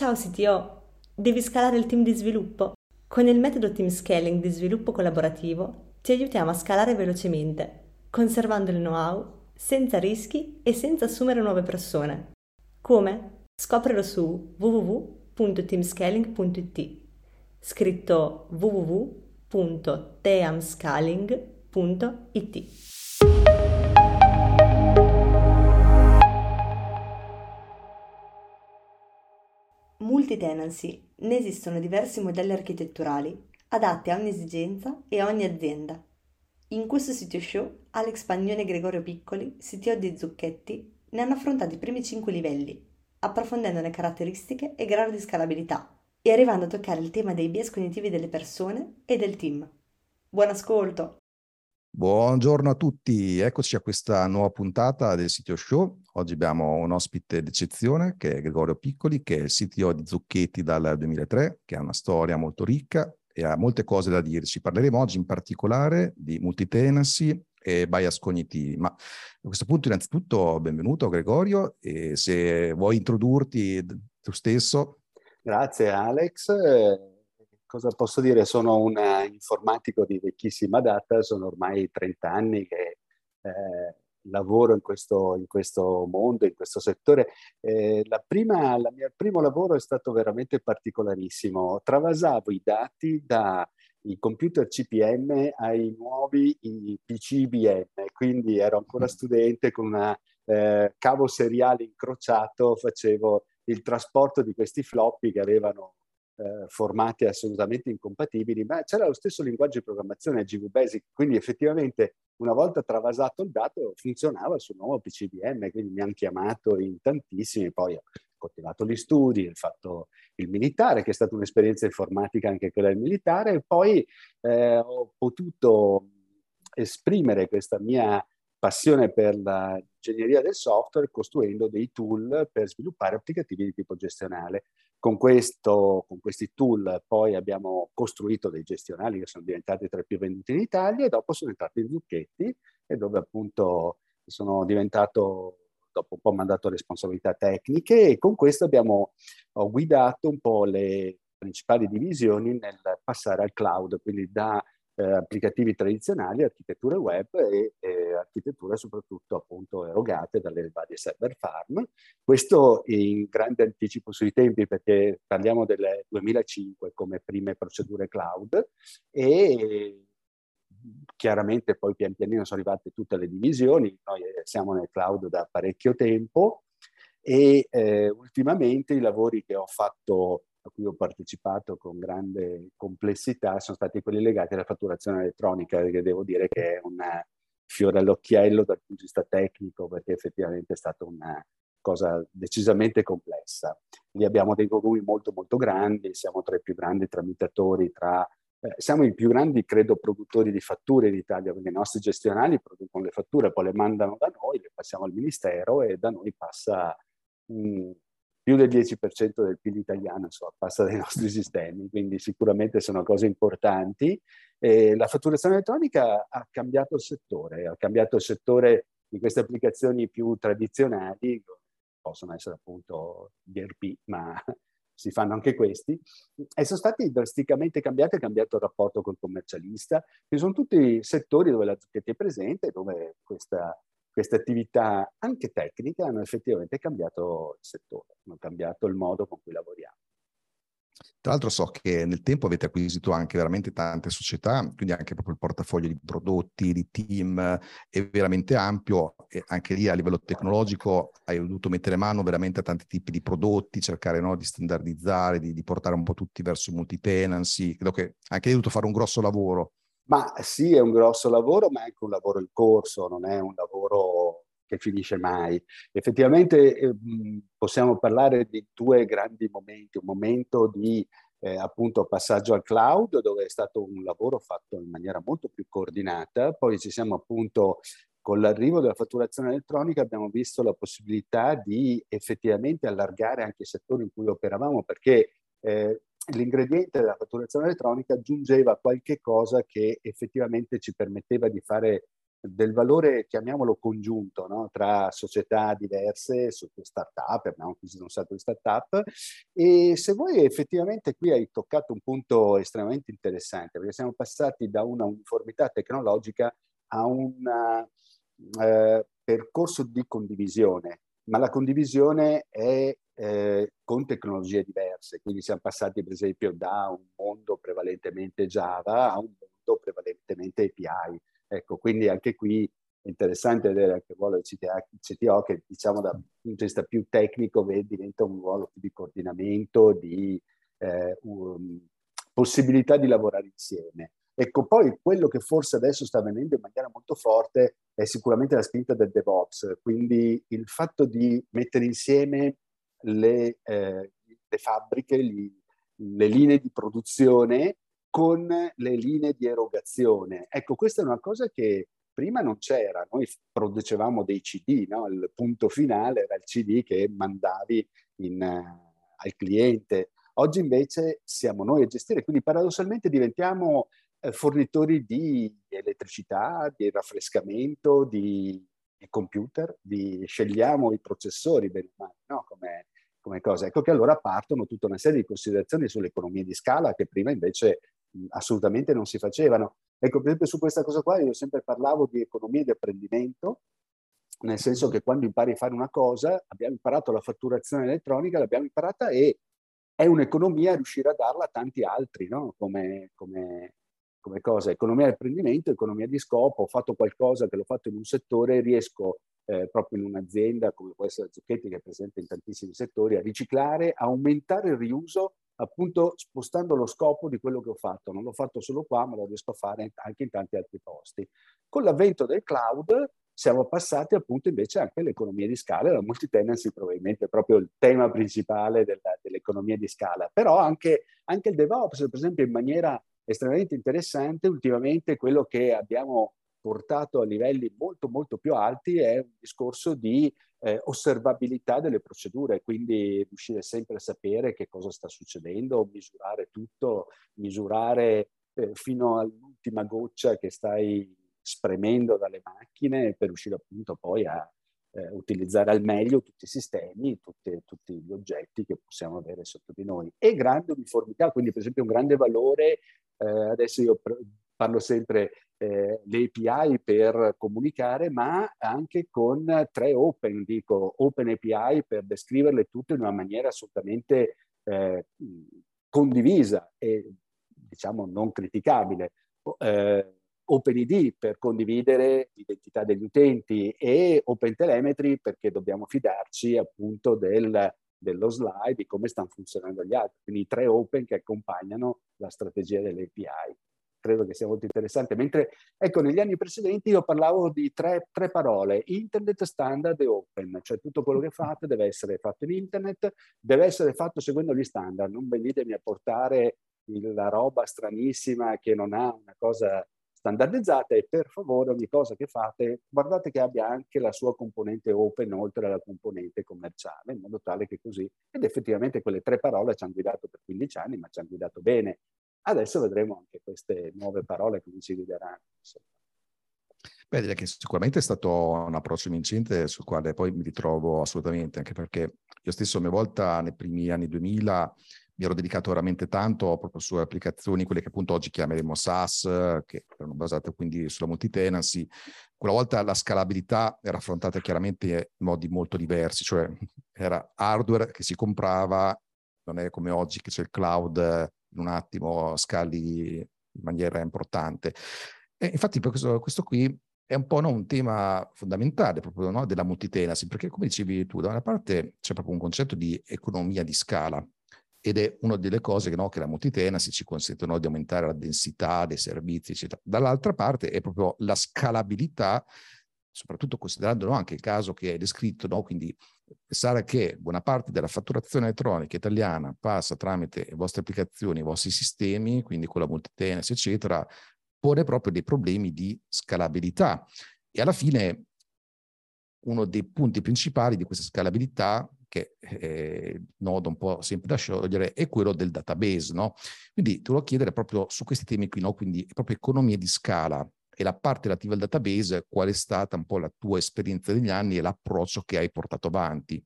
Ciao CTO, devi scalare il team di sviluppo? Con il metodo Team Scaling di sviluppo collaborativo ti aiutiamo a scalare velocemente, conservando il know-how, senza rischi e senza assumere nuove persone. Come? Scoprilo su www.teamscaling.it scritto www.teamscaling.it Multitenancy. Ne esistono diversi modelli architetturali adatti a ogni esigenza e a ogni azienda. In questo sito show Alex Pagnone e Gregorio Piccoli, CTO di Zucchetti, ne hanno affrontati i primi 5 livelli, approfondendone caratteristiche e grado di scalabilità e arrivando a toccare il tema dei bias cognitivi delle persone e del team. Buon ascolto! Buongiorno a tutti, eccoci a questa nuova puntata del Sitio Show. Oggi abbiamo un ospite d'eccezione che è Gregorio Piccoli, che è il CTO di Zucchetti dal 2003, che ha una storia molto ricca e ha molte cose da dirci. Parleremo oggi in particolare di multitenancy e bias cognitivi. Ma a questo punto innanzitutto benvenuto Gregorio e se vuoi introdurti tu stesso. Grazie Alex cosa posso dire? Sono un informatico di vecchissima data, sono ormai 30 anni che eh, lavoro in questo, in questo, mondo, in questo settore. Eh, la prima, la mia, il primo lavoro è stato veramente particolarissimo. Travasavo i dati dai computer CPM ai nuovi PC IBM, quindi ero ancora mm. studente con una eh, cavo seriale incrociato, facevo il trasporto di questi floppy che avevano eh, formati assolutamente incompatibili, ma c'era lo stesso linguaggio di programmazione GV Basic, quindi effettivamente una volta travasato il dato funzionava sul nuovo PCBM, quindi mi hanno chiamato in tantissimi, poi ho continuato gli studi, ho fatto il militare, che è stata un'esperienza informatica anche quella del militare, e poi eh, ho potuto esprimere questa mia passione per l'ingegneria del software costruendo dei tool per sviluppare applicativi di tipo gestionale. Con, questo, con questi tool poi abbiamo costruito dei gestionali che sono diventati tra i più venduti in Italia e dopo sono entrato in Zucchetti e dove appunto sono diventato dopo un po' mandato responsabilità tecniche e con questo abbiamo guidato un po' le principali divisioni nel passare al cloud, quindi da eh, applicativi tradizionali, architetture web e eh, architetture soprattutto appunto erogate dalle varie server farm. Questo in grande anticipo sui tempi perché parliamo del 2005 come prime procedure cloud e chiaramente poi pian pianino sono arrivate tutte le divisioni, noi siamo nel cloud da parecchio tempo e eh, ultimamente i lavori che ho fatto a cui ho partecipato con grande complessità sono stati quelli legati alla fatturazione elettronica, che devo dire che è un fiore all'occhiello dal punto di vista tecnico, perché effettivamente è stata una cosa decisamente complessa. Lì abbiamo dei volumi molto molto grandi, siamo tra i più grandi tramitatori, tra, eh, siamo i più grandi, credo, produttori di fatture in Italia, perché i nostri gestionali producono le fatture, poi le mandano da noi, le passiamo al Ministero e da noi passa... Mh, più del 10% del PIL italiano insomma, passa dai nostri sistemi, quindi sicuramente sono cose importanti. E la fatturazione elettronica ha cambiato il settore, ha cambiato il settore di queste applicazioni più tradizionali, possono essere appunto DRP, ma si fanno anche questi, e sono stati drasticamente cambiati, è cambiato il rapporto col commercialista, che sono tutti settori dove la Zucchetti è presente, dove questa queste attività anche tecniche hanno effettivamente cambiato il settore, hanno cambiato il modo con cui lavoriamo. Tra l'altro so che nel tempo avete acquisito anche veramente tante società, quindi anche proprio il portafoglio di prodotti, di team è veramente ampio e anche lì a livello tecnologico hai dovuto mettere mano veramente a tanti tipi di prodotti, cercare no, di standardizzare, di, di, portare un po' tutti verso multi-tenancy. Credo che anche hai dovuto fare un grosso lavoro ma sì, è un grosso lavoro, ma è anche un lavoro in corso, non è un lavoro che finisce mai. Effettivamente eh, possiamo parlare di due grandi momenti, un momento di eh, appunto passaggio al cloud dove è stato un lavoro fatto in maniera molto più coordinata, poi ci siamo appunto con l'arrivo della fatturazione elettronica abbiamo visto la possibilità di effettivamente allargare anche i settori in cui operavamo perché eh, l'ingrediente della fatturazione elettronica aggiungeva qualche cosa che effettivamente ci permetteva di fare del valore, chiamiamolo congiunto, no? tra società diverse, start-up, abbiamo acquisito un sacco di start-up, e se vuoi effettivamente qui hai toccato un punto estremamente interessante, perché siamo passati da una uniformità tecnologica a un eh, percorso di condivisione, ma la condivisione è eh, con tecnologie diverse, quindi siamo passati per esempio da un mondo prevalentemente Java a un mondo prevalentemente API Ecco, quindi anche qui è interessante vedere anche il ruolo del CTA, CTO che diciamo dal punto di vista più tecnico diventa un ruolo di coordinamento, di eh, um, possibilità di lavorare insieme. Ecco, poi quello che forse adesso sta avvenendo in maniera molto forte è sicuramente la spinta del DevOps, quindi il fatto di mettere insieme le, eh, le fabbriche, li, le linee di produzione con le linee di erogazione. Ecco, questa è una cosa che prima non c'era, noi producevamo dei CD, no? il punto finale era il CD che mandavi in, uh, al cliente. Oggi invece siamo noi a gestire, quindi paradossalmente diventiamo eh, fornitori di elettricità, di raffrescamento, di, di computer, di, scegliamo i processori, bene o male, no? come, come cosa. Ecco che allora partono tutta una serie di considerazioni sull'economia di scala che prima invece assolutamente non si facevano. Ecco, per esempio su questa cosa qua io sempre parlavo di economia di apprendimento, nel senso che quando impari a fare una cosa, abbiamo imparato la fatturazione elettronica, l'abbiamo imparata e è un'economia riuscire a darla a tanti altri, no? come, come, come cosa. Economia di apprendimento, economia di scopo, ho fatto qualcosa che l'ho fatto in un settore, riesco eh, proprio in un'azienda come può essere Zucchetti che è presente in tantissimi settori, a riciclare, a aumentare il riuso appunto spostando lo scopo di quello che ho fatto. Non l'ho fatto solo qua, ma lo riesco a fare anche in tanti altri posti. Con l'avvento del cloud siamo passati appunto invece anche all'economia di scala, la multitenancy probabilmente è proprio il tema principale della, dell'economia di scala, però anche, anche il DevOps, per esempio, in maniera estremamente interessante, ultimamente quello che abbiamo portato a livelli molto molto più alti è un discorso di eh, osservabilità delle procedure, quindi riuscire sempre a sapere che cosa sta succedendo, misurare tutto, misurare eh, fino all'ultima goccia che stai spremendo dalle macchine per riuscire appunto poi a eh, utilizzare al meglio tutti i sistemi, tutti, tutti gli oggetti che possiamo avere sotto di noi. E grande uniformità, quindi per esempio un grande valore, eh, adesso io parlo sempre eh, le API per comunicare, ma anche con tre open, dico open API per descriverle tutte in una maniera assolutamente eh, condivisa e diciamo non criticabile. Eh, OpenID per condividere l'identità degli utenti e OpenTelemetry perché dobbiamo fidarci appunto del, dello slide di come stanno funzionando gli altri. Quindi tre open che accompagnano la strategia delle API credo che sia molto interessante. Mentre, ecco, negli anni precedenti io parlavo di tre, tre, parole, internet, standard e open, cioè tutto quello che fate deve essere fatto in internet, deve essere fatto seguendo gli standard, non venitemi a portare la roba stranissima che non ha una cosa standardizzata e per favore ogni cosa che fate guardate che abbia anche la sua componente open oltre alla componente commerciale, in modo tale che così, ed effettivamente quelle tre parole ci hanno guidato per 15 anni, ma ci hanno guidato bene. Adesso vedremo anche queste nuove parole come ci guideranno. Beh, direi che sicuramente è stato un approccio vincente sul quale poi mi ritrovo assolutamente, anche perché io stesso a mia volta nei primi anni 2000 mi ero dedicato veramente tanto proprio su applicazioni, quelle che appunto oggi chiameremo SaaS, che erano basate quindi sulla multitenancy. Quella volta la scalabilità era affrontata chiaramente in modi molto diversi, cioè era hardware che si comprava, non è come oggi che c'è il cloud in un attimo scali in maniera importante. E infatti questo, questo qui è un po' no, un tema fondamentale proprio no, della multitenancy, perché come dicevi tu, da una parte c'è proprio un concetto di economia di scala, ed è una delle cose no, che la multitenancy ci consentono di aumentare la densità dei servizi, eccetera. Dall'altra parte è proprio la scalabilità, soprattutto considerando anche il caso che hai descritto, no, quindi pensare che buona parte della fatturazione elettronica italiana passa tramite le vostre applicazioni, i vostri sistemi, quindi con la multitenancy, eccetera, pone proprio dei problemi di scalabilità. E alla fine uno dei punti principali di questa scalabilità che eh, nodo un po' sempre da sciogliere, è quello del database, no? Quindi ti volevo chiedere proprio su questi temi qui, no? Quindi proprio economie di scala e la parte relativa al database, qual è stata un po' la tua esperienza negli anni e l'approccio che hai portato avanti?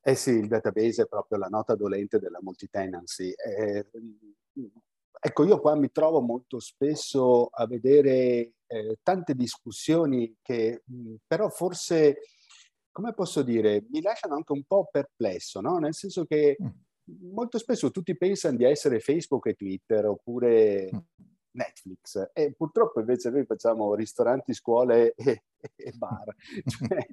Eh sì, il database è proprio la nota dolente della multitenancy. Eh, ecco, io qua mi trovo molto spesso a vedere eh, tante discussioni che mh, però forse, come posso dire, mi lasciano anche un po' perplesso, no? Nel senso che mm. molto spesso tutti pensano di essere Facebook e Twitter oppure mm. Netflix e purtroppo invece noi facciamo ristoranti, scuole e, e bar. cioè,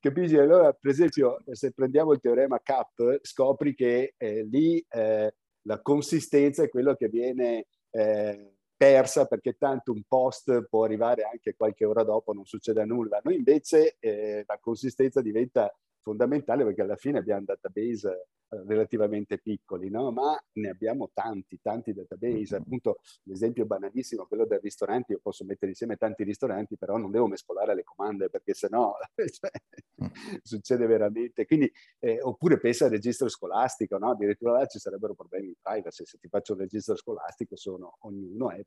Capisci? Allora, per esempio, se prendiamo il teorema CAP, scopri che eh, lì eh, la consistenza è quello che viene eh, persa perché tanto un post può arrivare anche qualche ora dopo, non succede nulla. Noi invece eh, la consistenza diventa fondamentale perché alla fine abbiamo database relativamente piccoli, no? ma ne abbiamo tanti, tanti database. Appunto, l'esempio banalissimo, quello del ristorante, io posso mettere insieme tanti ristoranti, però non devo mescolare le comande perché sennò cioè, succede veramente. Quindi, eh, oppure pensa al registro scolastico, no? addirittura là ci sarebbero problemi di privacy. Se ti faccio un registro scolastico, sono, ognuno è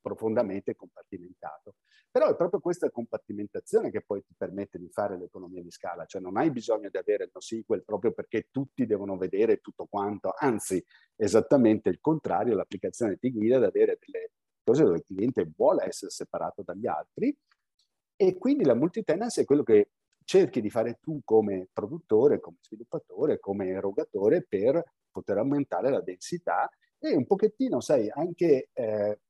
profondamente compartimentato. Però è proprio questa compartimentazione che poi ti permette di fare l'economia di scala, cioè non hai bisogno di avere il NoSQL proprio perché tutti devono vedere tutto quanto, anzi esattamente il contrario, l'applicazione ti guida ad avere delle cose dove il cliente vuole essere separato dagli altri e quindi la multitenancy è quello che cerchi di fare tu come produttore, come sviluppatore, come erogatore per poter aumentare la densità e un pochettino, sai, anche eh,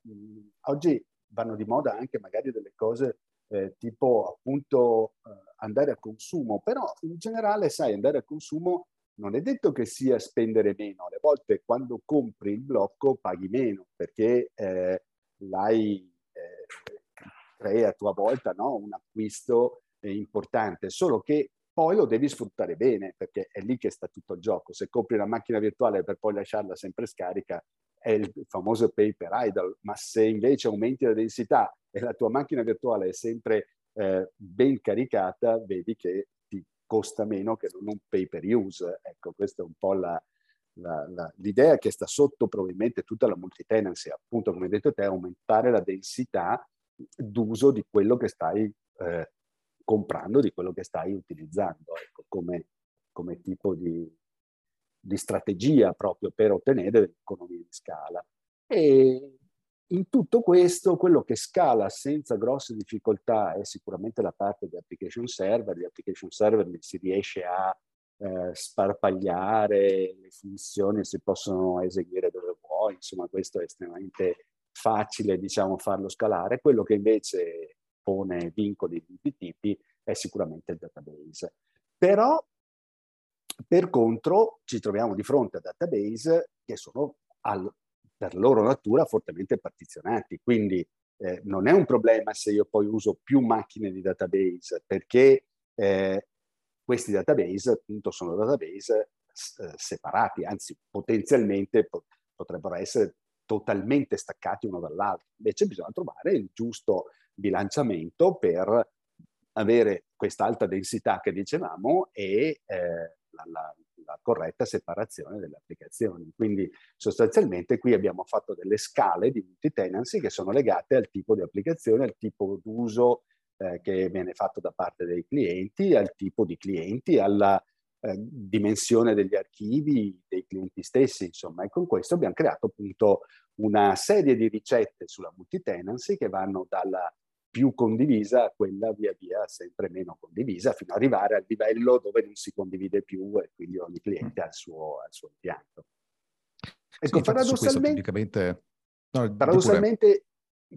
oggi vanno di moda anche magari delle cose eh, tipo appunto eh, andare a consumo, però in generale, sai, andare a consumo non è detto che sia spendere meno, alle volte quando compri il blocco paghi meno perché eh, l'hai eh, crei a tua volta no? un acquisto importante, solo che poi lo devi sfruttare bene perché è lì che sta tutto il gioco. Se compri una macchina virtuale per poi lasciarla sempre scarica, è il famoso pay per idle, ma se invece aumenti la densità e la tua macchina virtuale è sempre eh, ben caricata, vedi che ti costa meno che non un pay per use. Ecco, questa è un po' la, la, la, l'idea che sta sotto probabilmente tutta la multitenancy, appunto come hai detto te, aumentare la densità d'uso di quello che stai eh, comprando di quello che stai utilizzando, ecco, come, come tipo di, di, strategia proprio per ottenere l'economia di scala. E in tutto questo, quello che scala senza grosse difficoltà è sicuramente la parte di application server. Di application server si riesce a eh, sparpagliare, le funzioni si possono eseguire dove vuoi, insomma questo è estremamente facile diciamo farlo scalare. Quello che invece pone vincoli di tutti i tipi è sicuramente il database. Però, per contro, ci troviamo di fronte a database che sono al, per loro natura fortemente partizionati. Quindi eh, non è un problema se io poi uso più macchine di database, perché eh, questi database appunto sono database eh, separati, anzi potenzialmente po- potrebbero essere totalmente staccati uno dall'altro. Invece bisogna trovare il giusto bilanciamento per avere questa alta densità che dicevamo e eh, la, la, la, corretta separazione delle applicazioni. Quindi sostanzialmente qui abbiamo fatto delle scale di multi-tenancy che sono legate al tipo di applicazione, al tipo d'uso eh, che viene fatto da parte dei clienti, al tipo di clienti, alla eh, dimensione degli archivi dei clienti stessi, insomma, e con questo abbiamo creato appunto una serie di ricette sulla multi-tenancy che vanno dalla più condivisa a quella via via sempre meno condivisa, fino ad arrivare al livello dove non si condivide più e quindi ogni cliente ha il suo, ha il suo impianto. Ecco, sì, paradossalmente, no, paradossalmente,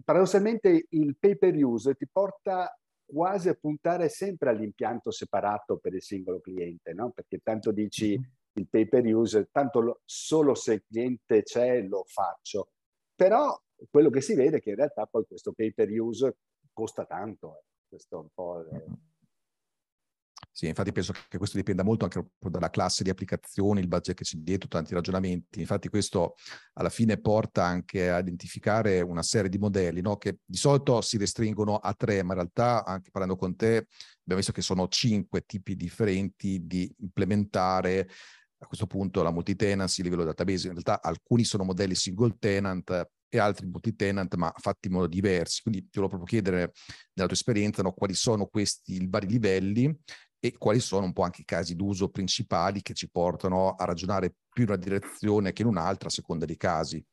paradossalmente il pay per use ti porta quasi a puntare sempre all'impianto separato per il singolo cliente, no? Perché tanto dici il pay per use, tanto lo, solo se il cliente c'è lo faccio. Però quello che si vede è che in realtà poi questo pay per use costa tanto. Eh. Questo è un po'... Sì, infatti penso che questo dipenda molto anche dalla classe di applicazioni, il budget che c'è dietro, tanti ragionamenti. Infatti questo alla fine porta anche a identificare una serie di modelli no? che di solito si restringono a tre, ma in realtà anche parlando con te abbiamo visto che sono cinque tipi differenti di implementare a questo punto la multi-tenancy, a livello database, in realtà alcuni sono modelli single tenant, e altri multi-tenant, ma fatti in modo diverso. Quindi ti volevo proprio chiedere, nella tua esperienza, no, quali sono questi vari livelli e quali sono un po' anche i casi d'uso principali che ci portano a ragionare più in una direzione che in un'altra a seconda dei casi.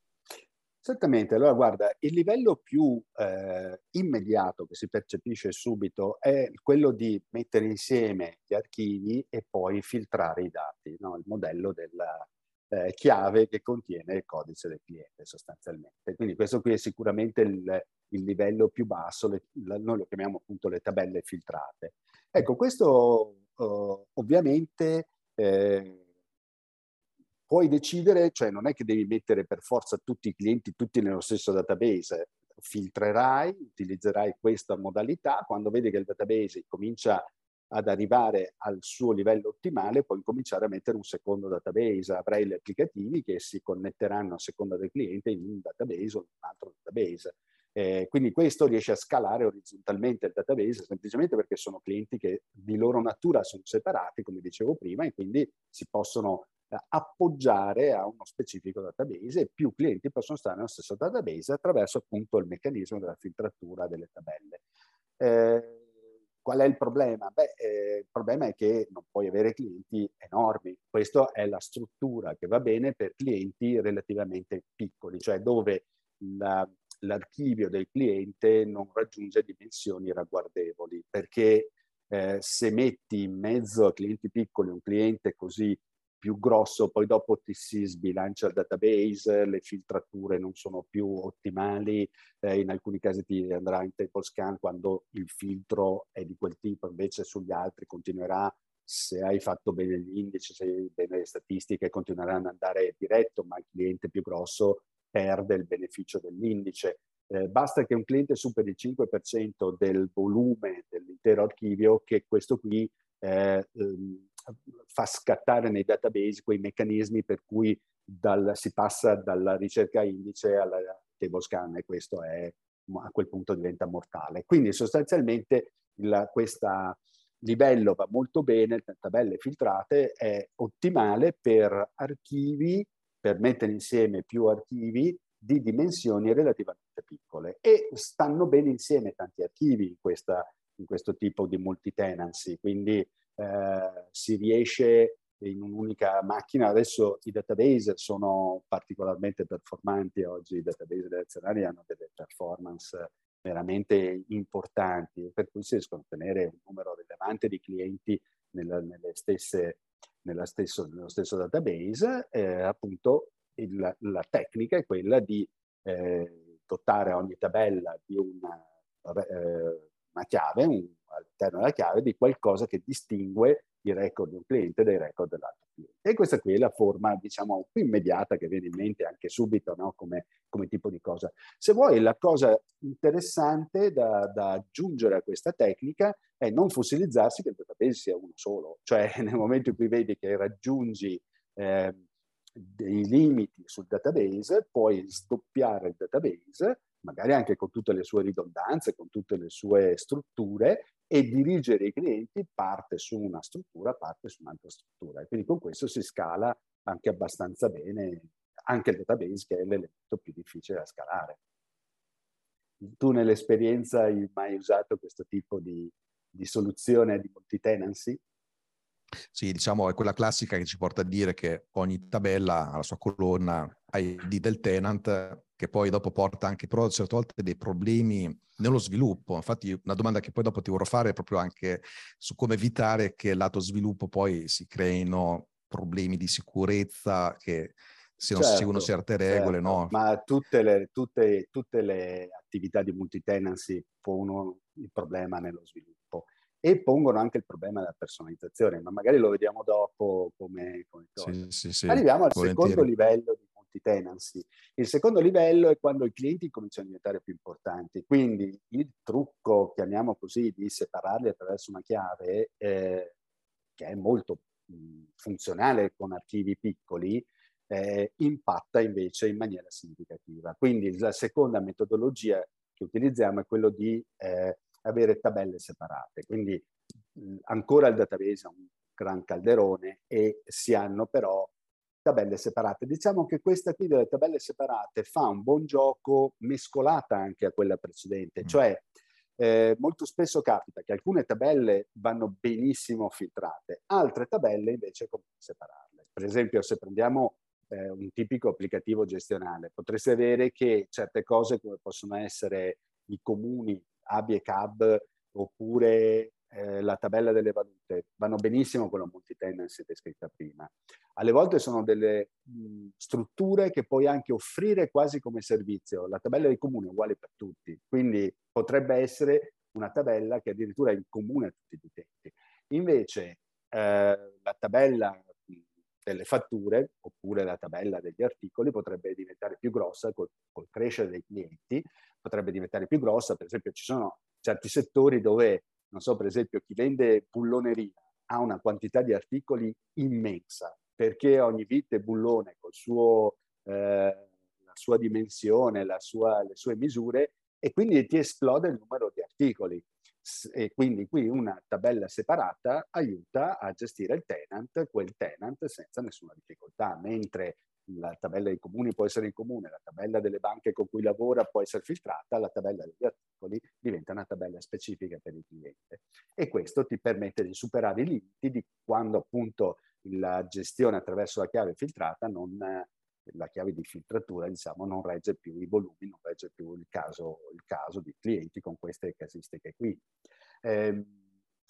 Esattamente, allora guarda, il livello più eh, immediato che si percepisce subito è quello di mettere insieme gli archivi e poi filtrare i dati, no? il modello della eh, chiave che contiene il codice del cliente sostanzialmente. Quindi questo qui è sicuramente il, il livello più basso, le, la, noi lo chiamiamo appunto le tabelle filtrate. Ecco, questo uh, ovviamente eh, puoi decidere, cioè non è che devi mettere per forza tutti i clienti tutti nello stesso database, filtrerai, utilizzerai questa modalità, quando vedi che il database comincia ad arrivare al suo livello ottimale, puoi cominciare a mettere un secondo database, avrai gli applicativi che si connetteranno a seconda del cliente in un database o in un altro database. Eh, quindi questo riesce a scalare orizzontalmente il database semplicemente perché sono clienti che di loro natura sono separati, come dicevo prima, e quindi si possono appoggiare a uno specifico database e più clienti possono stare nello stesso database attraverso appunto il meccanismo della filtratura delle tabelle. Eh, qual è il problema? Beh, eh, il problema è che non puoi avere clienti enormi. Questa è la struttura che va bene per clienti relativamente piccoli, cioè dove la, l'archivio del cliente non raggiunge dimensioni ragguardevoli, perché eh, se metti in mezzo a clienti piccoli un cliente così più grosso, poi dopo ti si sbilancia il database, le filtrature non sono più ottimali, eh, in alcuni casi ti andrà in table scan quando il filtro è di quel tipo, invece sugli altri continuerà, se hai fatto bene gli indici, se hai bene le statistiche, continueranno ad andare diretto, ma il cliente più grosso perde il beneficio dell'indice. Eh, basta che un cliente superi il 5% del volume dell'intero archivio che questo qui eh, ehm, fa scattare nei database quei meccanismi per cui dal, si passa dalla ricerca indice alla table scan e questo è, a quel punto diventa mortale. Quindi sostanzialmente questo livello va molto bene, le tabelle filtrate, è ottimale per archivi, per mettere insieme più archivi di dimensioni relativamente piccole e stanno bene insieme tanti archivi in, questa, in questo tipo di multi-tenancy, quindi eh, si riesce in un'unica macchina. Adesso i database sono particolarmente performanti, oggi i database relazionali hanno delle performance veramente importanti, per cui si riescono a ottenere un numero rilevante di clienti nella, nelle stesse, stesso, nello stesso database. Eh, appunto il, la tecnica è quella di eh, dotare ogni tabella di una, eh, una chiave, un, all'interno della chiave di qualcosa che distingue i record di un cliente dai record dell'altro cliente. E questa qui è la forma, diciamo, più immediata che viene in mente anche subito no? come, come, tipo di cosa. Se vuoi, la cosa interessante da, da, aggiungere a questa tecnica è non fossilizzarsi che il database sia uno solo. Cioè, nel momento in cui vedi che raggiungi eh, dei limiti sul database, puoi sdoppiare il database magari anche con tutte le sue ridondanze, con tutte le sue strutture e dirigere i clienti parte su una struttura, parte su un'altra struttura. E quindi con questo si scala anche abbastanza bene anche il database che è l'elemento più difficile da scalare. Tu nell'esperienza hai mai usato questo tipo di, di soluzione di multi-tenancy? Sì, diciamo è quella classica che ci porta a dire che ogni tabella ha la sua colonna ID del tenant che poi dopo porta anche però certe volte dei problemi nello sviluppo. Infatti una domanda che poi dopo ti vorrò fare è proprio anche su come evitare che lato sviluppo poi si creino problemi di sicurezza che se non certo, si seguono certe regole, certo. no? Ma tutte le, tutte, tutte le attività di multitenancy pongono il problema nello sviluppo e pongono anche il problema della personalizzazione, ma magari lo vediamo dopo come, come sì, sì, sì, Arriviamo al volentieri. secondo livello di multi-tenancy. Il secondo livello è quando i clienti cominciano a diventare più importanti, quindi il trucco, chiamiamo così, di separarli attraverso una chiave, eh, che è molto mh, funzionale con archivi piccoli, eh, impatta invece in maniera significativa. Quindi la seconda metodologia che utilizziamo è quello di eh, avere tabelle separate. Quindi mh, ancora il database è un gran calderone e si hanno però tabelle separate. Diciamo che questa qui delle tabelle separate fa un buon gioco mescolata anche a quella precedente, mm. cioè eh, molto spesso capita che alcune tabelle vanno benissimo filtrate, altre tabelle invece come separarle. Per esempio se prendiamo eh, un tipico applicativo gestionale, potreste avere che certe cose come possono essere i comuni, ABI e CAB, oppure eh, la tabella delle valute, vanno benissimo con la multi-tenancy descritta prima. Alle volte sono delle mh, strutture che puoi anche offrire quasi come servizio. La tabella dei comuni è uguale per tutti, quindi potrebbe essere una tabella che addirittura è in comune a tutti gli utenti. Invece eh, la tabella delle fatture oppure la tabella degli articoli potrebbe diventare più grossa col, col, crescere dei clienti, potrebbe diventare più grossa, per esempio ci sono certi settori dove, non so, per esempio chi vende bulloneria ha una quantità di articoli immensa, perché ogni vite bullone con eh, la sua dimensione, la sua, le sue misure, e quindi ti esplode il numero di articoli e quindi qui una tabella separata aiuta a gestire il tenant, quel tenant senza nessuna difficoltà, mentre la tabella dei comuni può essere in comune, la tabella delle banche con cui lavora può essere filtrata, la tabella degli articoli diventa una tabella specifica per il cliente. E questo ti permette di superare i limiti di quando appunto la gestione attraverso la chiave filtrata non, la chiave di filtratura diciamo, non regge più i volumi, non regge più il caso, il caso di clienti con queste casistiche qui. Eh,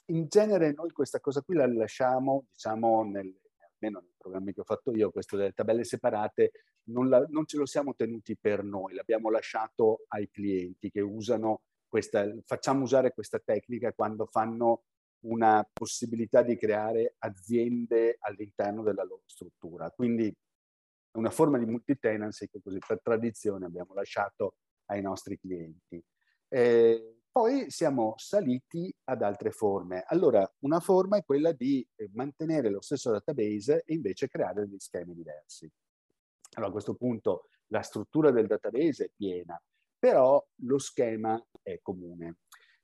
in genere noi questa cosa qui la lasciamo, diciamo, nel, almeno nei programmi che ho fatto io, questo delle tabelle separate, non, la, non ce lo siamo tenuti per noi, l'abbiamo lasciato ai clienti che usano questa, facciamo usare questa tecnica quando fanno una possibilità di creare aziende all'interno della loro struttura. Quindi una forma di multi-tenancy che così per tradizione abbiamo lasciato ai nostri clienti. Eh, poi siamo saliti ad altre forme. Allora, una forma è quella di eh, mantenere lo stesso database e invece creare degli schemi diversi. Allora, a questo punto la struttura del database è piena, però lo schema è comune.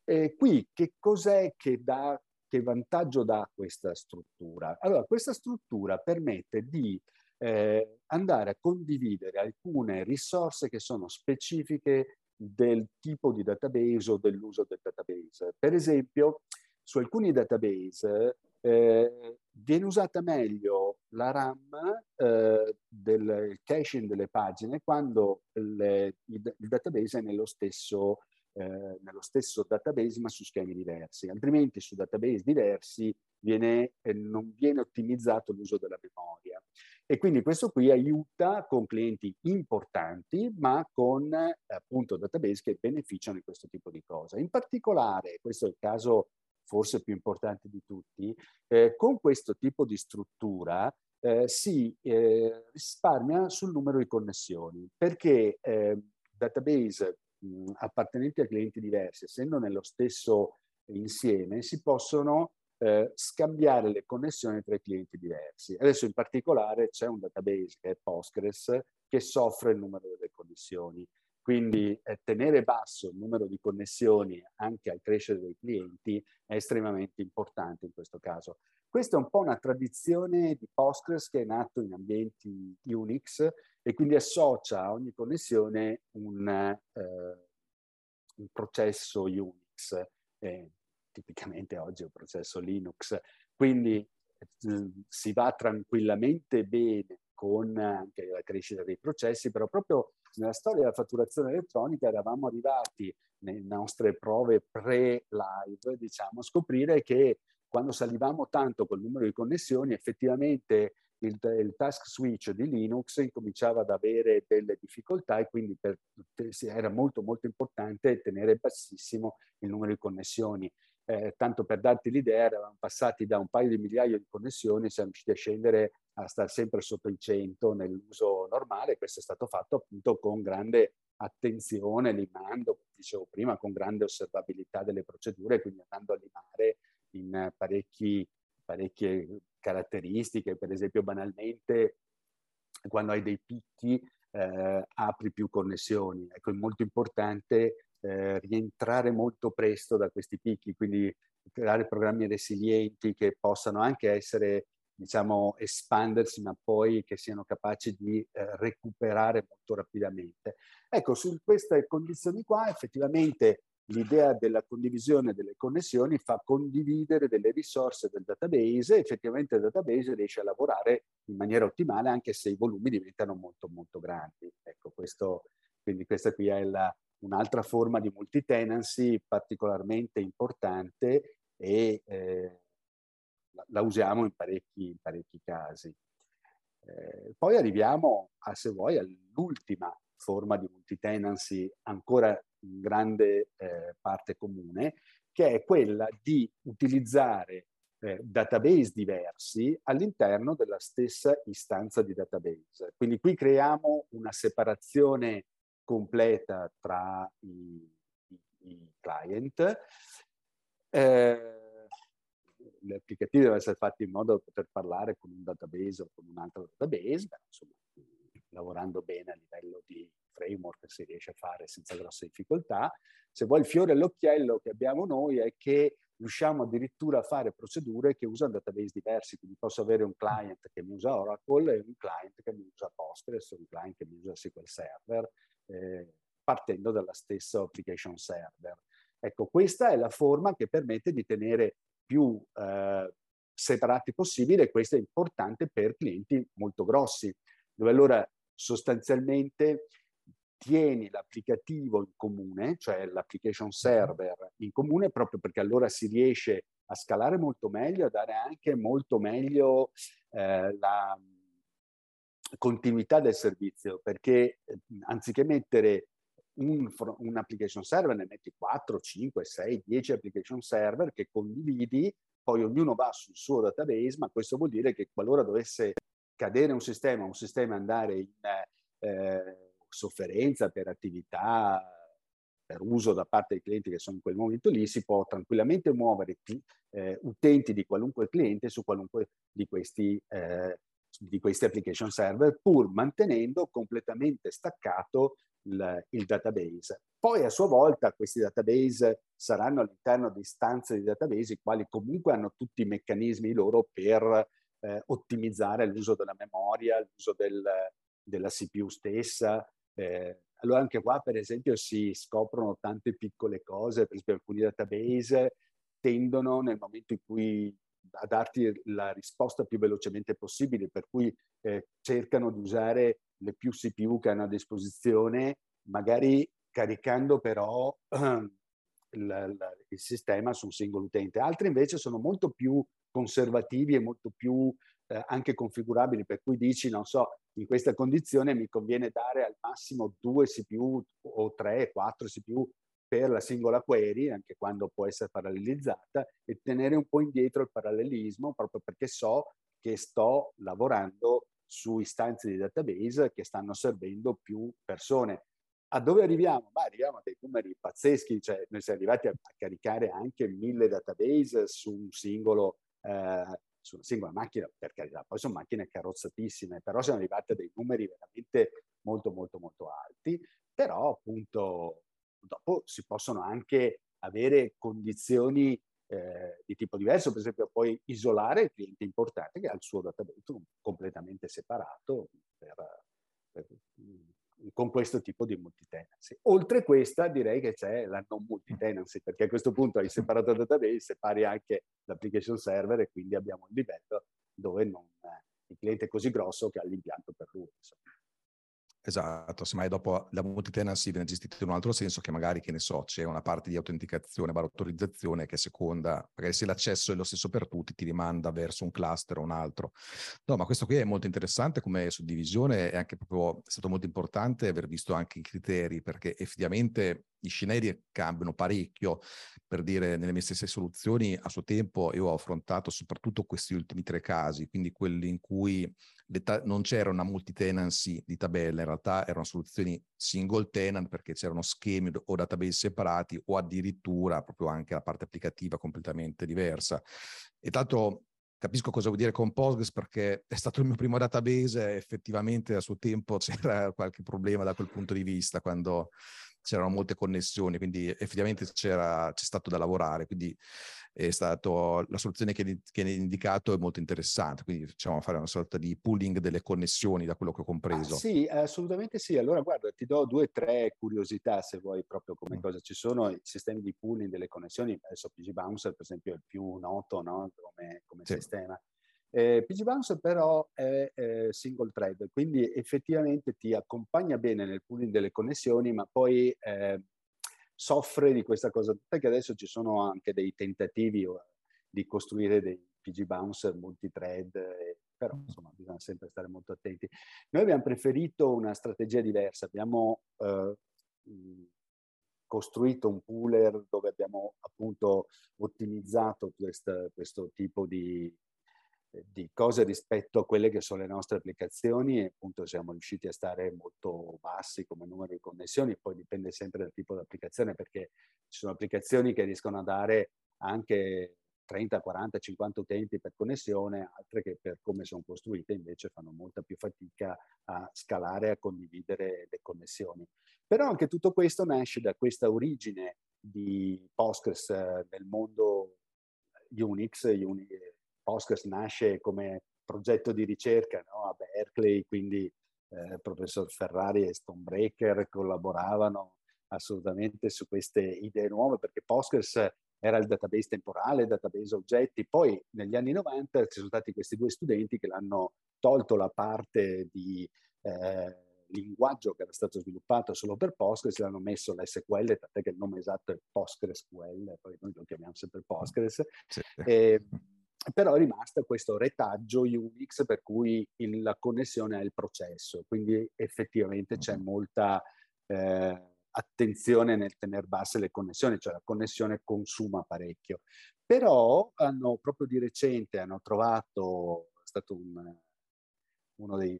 E qui che cos'è che dà, che vantaggio dà questa struttura? Allora, questa struttura permette di eh, andare a condividere alcune risorse che sono specifiche del tipo di database o dell'uso del database. Per esempio, su alcuni database eh, viene usata meglio la RAM eh, del caching delle pagine quando il, il, il database è nello stesso, eh, nello stesso, database ma su schemi diversi. Altrimenti su database diversi viene, eh, non viene ottimizzato l'uso della memoria. E quindi questo qui aiuta con clienti importanti, ma con appunto database che beneficiano di questo tipo di cose. In particolare, questo è il caso forse più importante di tutti, eh, con questo tipo di struttura eh, si eh, risparmia sul numero di connessioni, perché eh, database mh, appartenenti a clienti diversi, essendo nello stesso insieme, si possono eh, scambiare le connessioni tra i clienti diversi. Adesso in particolare c'è un database che è Postgres che soffre il numero delle connessioni. Quindi eh, tenere basso il numero di connessioni anche al crescere dei clienti è estremamente importante in questo caso. Questa è un po' una tradizione di Postgres che è nato in ambienti Unix e quindi associa a ogni connessione un, eh, un processo Unix. Eh, tipicamente oggi è un processo Linux, quindi eh, si va tranquillamente bene con anche la crescita dei processi, però proprio nella storia della fatturazione elettronica eravamo arrivati nelle nostre prove pre-live, diciamo, a scoprire che quando salivamo tanto col numero di connessioni, effettivamente il, il, task switch di Linux incominciava ad avere delle difficoltà e quindi per, era molto molto importante tenere bassissimo il numero di connessioni eh, tanto per darti l'idea, eravamo passati da un paio di migliaia di connessioni, siamo riusciti a scendere a stare sempre sotto i 100 nell'uso normale. Questo è stato fatto appunto con grande attenzione, limando, dicevo prima, con grande osservabilità delle procedure, quindi andando a limare in parecchi, parecchie caratteristiche, per esempio banalmente quando hai dei picchi eh, apri più connessioni. Ecco, è molto importante eh, rientrare molto presto da questi picchi, quindi creare programmi resilienti che possano anche essere diciamo, espandersi, ma poi che siano capaci di eh, recuperare molto rapidamente. Ecco, su queste condizioni qua effettivamente l'idea della condivisione delle connessioni fa condividere delle risorse del database e effettivamente il database riesce a lavorare in maniera ottimale anche se i volumi diventano molto molto grandi. Ecco, questo, quindi questa qui è la, un'altra forma di multi-tenancy particolarmente importante e eh, la usiamo in parecchi, in parecchi casi. Eh, poi arriviamo, a, se vuoi, all'ultima forma di multi-tenancy ancora in grande eh, parte comune, che è quella di utilizzare eh, database diversi all'interno della stessa istanza di database. Quindi qui creiamo una separazione completa tra i, i, i client. Eh, gli applicativi devono essere fatti in modo da poter parlare con un database o con un altro database, beh, insomma, lavorando bene a livello di framework si riesce a fare senza grosse difficoltà. Se vuoi il fiore all'occhiello che abbiamo noi è che riusciamo addirittura a fare procedure che usano database diversi, quindi posso avere un client che mi usa Oracle e un client che mi usa Postgres, un client che mi usa SQL Server, eh, partendo dalla stessa application server. Ecco, questa è la forma che permette di tenere più eh, separati possibile questo è importante per clienti molto grossi, dove allora sostanzialmente tieni l'applicativo in comune, cioè l'application server in comune, proprio perché allora si riesce a scalare molto meglio, a dare anche molto meglio eh, la continuità del servizio, perché eh, anziché mettere un, un, application server, ne metti 4, 5, 6, 10 application server che condividi, poi ognuno va sul suo database, ma questo vuol dire che qualora dovesse cadere un sistema, un sistema andare in eh, sofferenza per attività, per uso da parte dei clienti che sono in quel momento lì, si può tranquillamente muovere eh, utenti di qualunque cliente su qualunque di questi, eh, di questi application server, pur mantenendo completamente staccato il, il, database. Poi a sua volta questi database saranno all'interno di istanze di database, i quali comunque hanno tutti i meccanismi loro per eh, ottimizzare l'uso della memoria, l'uso del, della CPU stessa, eh, allora anche qua per esempio si scoprono tante piccole cose, per esempio alcuni database tendono nel momento in cui a darti la risposta più velocemente possibile, per cui eh, cercano di usare le più CPU che hanno a disposizione, magari caricando però eh, il, il sistema su un singolo utente. Altri invece sono molto più conservativi e molto più eh, anche configurabili, per cui dici, non so, in questa condizione mi conviene dare al massimo due CPU o tre, quattro CPU per la singola query, anche quando può essere parallelizzata, e tenere un po' indietro il parallelismo, proprio perché so che sto lavorando su istanze di database che stanno servendo più persone. A dove arriviamo? Beh, arriviamo a dei numeri pazzeschi, cioè noi siamo arrivati a, caricare anche mille database su un singolo eh, su una singola macchina, per carità, poi sono macchine carrozzatissime, però siamo arrivati a dei numeri veramente molto molto molto alti, però appunto dopo si possono anche avere condizioni eh, di tipo diverso, per esempio puoi isolare il cliente importante che ha il suo database completamente separato per, per, con questo tipo di multitenancy. Oltre questa direi che c'è la non multitenancy, perché a questo punto hai separato il database, separi anche l'application server e quindi abbiamo un livello dove non, eh, il cliente è così grosso che ha l'impianto per lui. Insomma. Esatto, semmai dopo la multitenancy viene gestita in un altro senso che magari, che ne so, c'è una parte di autenticazione, autorizzazione che seconda, magari se l'accesso è lo stesso per tutti, ti rimanda verso un cluster o un altro. No, ma questo qui è molto interessante come suddivisione e anche proprio è stato molto importante aver visto anche i criteri perché effettivamente gli scenari cambiano parecchio, per dire nelle mie stesse soluzioni a suo tempo io ho affrontato soprattutto questi ultimi tre casi, quindi quelli in cui ta- non c'era una multitenancy di tabella, in realtà erano soluzioni single tenant perché c'erano schemi o database separati o addirittura proprio anche la parte applicativa completamente diversa. E tanto capisco cosa vuol dire con Postgres perché è stato il mio primo database e effettivamente a suo tempo c'era qualche problema da quel punto di vista quando c'erano molte connessioni, quindi effettivamente c'era, c'è stato da lavorare, quindi è stato, la soluzione che, che hai indicato è molto interessante, quindi facciamo fare una sorta di pooling delle connessioni da quello che ho compreso. Ah, sì, assolutamente sì. Allora guarda, ti do due o tre curiosità se vuoi proprio come mm. cosa ci sono, i sistemi di pooling delle connessioni, adesso PG Bouncer per esempio è il più noto no? come, come sì. sistema. Eh, PG Bouncer però è eh, single thread, quindi effettivamente ti accompagna bene nel pooling delle connessioni, ma poi eh, soffre di questa cosa, perché adesso ci sono anche dei tentativi eh, di costruire dei PG Bouncer multithread, eh, però insomma bisogna sempre stare molto attenti. Noi abbiamo preferito una strategia diversa, abbiamo eh, costruito un pooler dove abbiamo appunto ottimizzato quest, questo tipo di, di cose rispetto a quelle che sono le nostre applicazioni e appunto siamo riusciti a stare molto bassi come numero di connessioni, poi dipende sempre dal tipo di applicazione perché ci sono applicazioni che riescono a dare anche 30, 40, 50 utenti per connessione, altre che per come sono costruite invece fanno molta più fatica a scalare, a condividere le connessioni. Però anche tutto questo nasce da questa origine di Postgres eh, nel mondo Unix, Unix Postgres nasce come progetto di ricerca no? a Berkeley, quindi eh, professor Ferrari e Stonebreaker collaboravano assolutamente su queste idee nuove perché Postgres era il database temporale, il database oggetti. Poi negli anni 90 ci sono stati questi due studenti che l'hanno tolto la parte di eh, linguaggio che era stato sviluppato solo per Postgres, l'hanno messo l'SQL, tant'è che il nome esatto è PostgreSQL, poi noi lo chiamiamo sempre Postgres. Sì. E, però è rimasto questo retaggio Unix per cui il, la connessione è il processo, quindi effettivamente c'è molta eh, attenzione nel tenere basse le connessioni, cioè la connessione consuma parecchio. Però hanno proprio di recente hanno trovato, è stato un, uno dei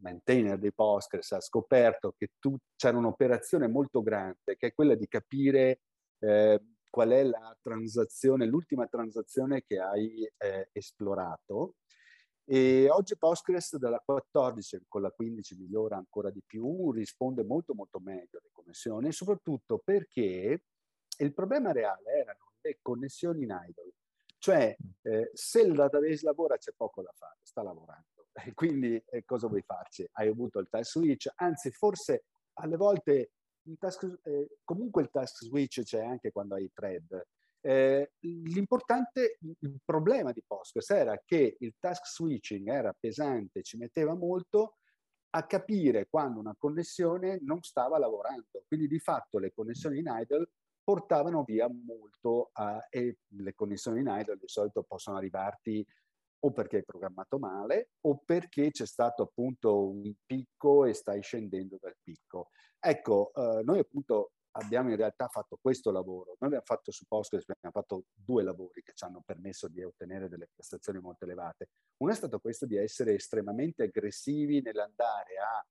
maintainer dei Postgres, ha scoperto che tu, c'era un'operazione molto grande che è quella di capire eh, qual è la transazione, l'ultima transazione che hai eh, esplorato. E oggi Postgres dalla 14 con la 15 migliora ancora di più, risponde molto molto meglio alle connessioni, soprattutto perché il problema reale erano le connessioni in idle. Cioè, eh, se il database lavora c'è poco da fare, sta lavorando. E quindi eh, cosa vuoi farci? Hai avuto il task switch, anzi forse alle volte task, eh, comunque il task switch c'è anche quando hai thread. Eh, l'importante, il problema di Postgres era che il task switching era pesante, ci metteva molto a capire quando una connessione non stava lavorando. Quindi di fatto le connessioni in idle portavano via molto a, e le connessioni in idle di solito possono arrivarti o perché hai programmato male o perché c'è stato appunto un picco e stai scendendo dal picco. Ecco, eh, noi appunto abbiamo in realtà fatto questo lavoro. Noi abbiamo fatto su Postgres, abbiamo fatto due lavori che ci hanno permesso di ottenere delle prestazioni molto elevate. Uno è stato questo di essere estremamente aggressivi nell'andare a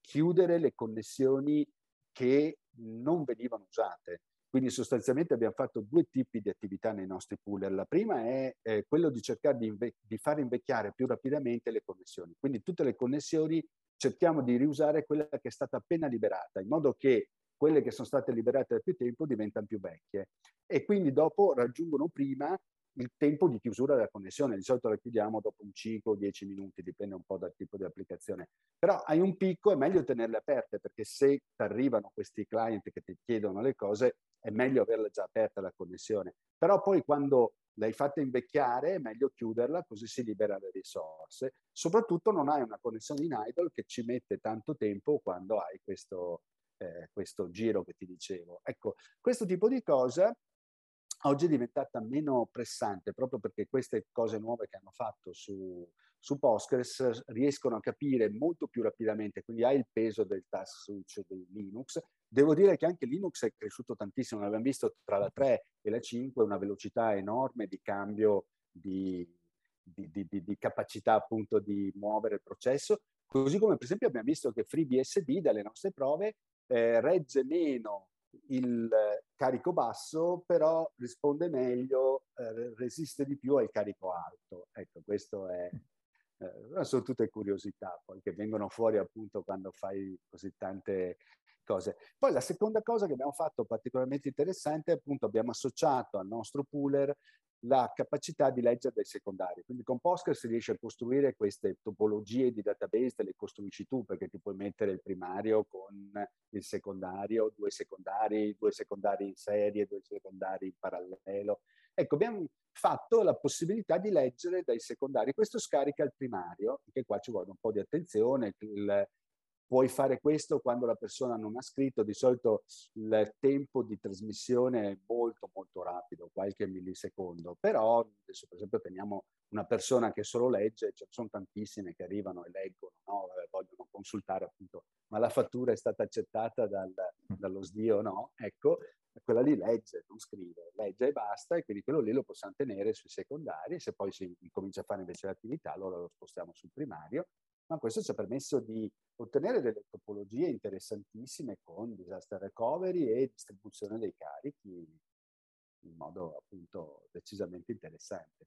chiudere le connessioni che non venivano usate. Quindi sostanzialmente abbiamo fatto due tipi di attività nei nostri pooler. La prima è eh, quello di cercare di, di far invecchiare più rapidamente le connessioni. Quindi tutte le connessioni cerchiamo di riusare quella che è stata appena liberata, in modo che quelle che sono state liberate da più tempo diventano più vecchie. E quindi dopo raggiungono prima il tempo di chiusura della connessione. Di solito la chiudiamo dopo un 5 o 10 minuti, dipende un po' dal tipo di applicazione. Però hai un picco, è meglio tenerle aperte perché se ti arrivano questi client che ti chiedono le cose, è meglio averla già aperta la connessione. Però poi quando l'hai fatta invecchiare è meglio chiuderla così si libera le risorse. Soprattutto non hai una connessione in idle che ci mette tanto tempo quando hai questo, eh, questo giro che ti dicevo. Ecco, questo tipo di cosa oggi è diventata meno pressante proprio perché queste cose nuove che hanno fatto su, su Postgres riescono a capire molto più rapidamente, quindi hai il peso del task switch di Linux. Devo dire che anche Linux è cresciuto tantissimo, abbiamo visto tra la 3 e la 5 una velocità enorme di cambio di, di, di, di capacità appunto di muovere il processo, così come per esempio abbiamo visto che FreeBSD dalle nostre prove eh, regge meno il carico basso, però risponde meglio, eh, resiste di più al carico alto. Ecco, questo è eh, sono tutte curiosità poi che vengono fuori appunto quando fai così tante cose. Poi la seconda cosa che abbiamo fatto particolarmente interessante, appunto abbiamo associato al nostro pooler la capacità di leggere dai secondari. Quindi con Postgres si riesce a costruire queste topologie di database, te le costruisci tu perché ti puoi mettere il primario con il secondario, due secondari, due secondari in serie, due secondari in parallelo. Ecco, abbiamo fatto la possibilità di leggere dai secondari. Questo scarica il primario, anche qua ci vuole un po' di attenzione, il, puoi fare questo quando la persona non ha scritto, di solito il tempo di trasmissione è molto molto rapido, qualche millisecondo, però adesso per esempio teniamo una persona che solo legge, ce ne sono tantissime che arrivano e leggono, no? vogliono consultare appunto, ma la fattura è stata accettata dal, dallo SDIO, no? Ecco, quella lì legge, non scrive, legge e basta, e quindi quello lì lo possiamo tenere sui secondari, se poi si comincia a fare invece l'attività, allora lo spostiamo sul primario, ma questo ci ha permesso di ottenere delle topologie interessantissime con disaster recovery e distribuzione dei carichi in modo appunto decisamente interessante.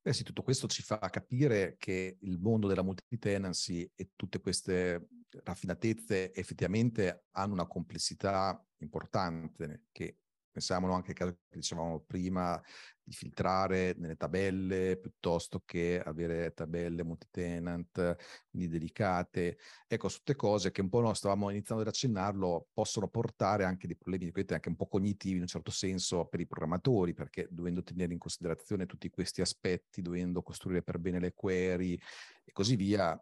Beh sì, tutto questo ci fa capire che il mondo della multi-tenancy e tutte queste raffinatezze effettivamente hanno una complessità importante che Pensiamolo anche al caso che dicevamo prima di filtrare nelle tabelle piuttosto che avere tabelle multi-tenant, quindi delicate. Ecco, tutte cose che un po' noi stavamo iniziando ad accennarlo possono portare anche dei problemi anche un po' cognitivi in un certo senso per i programmatori, perché dovendo tenere in considerazione tutti questi aspetti, dovendo costruire per bene le query e così via,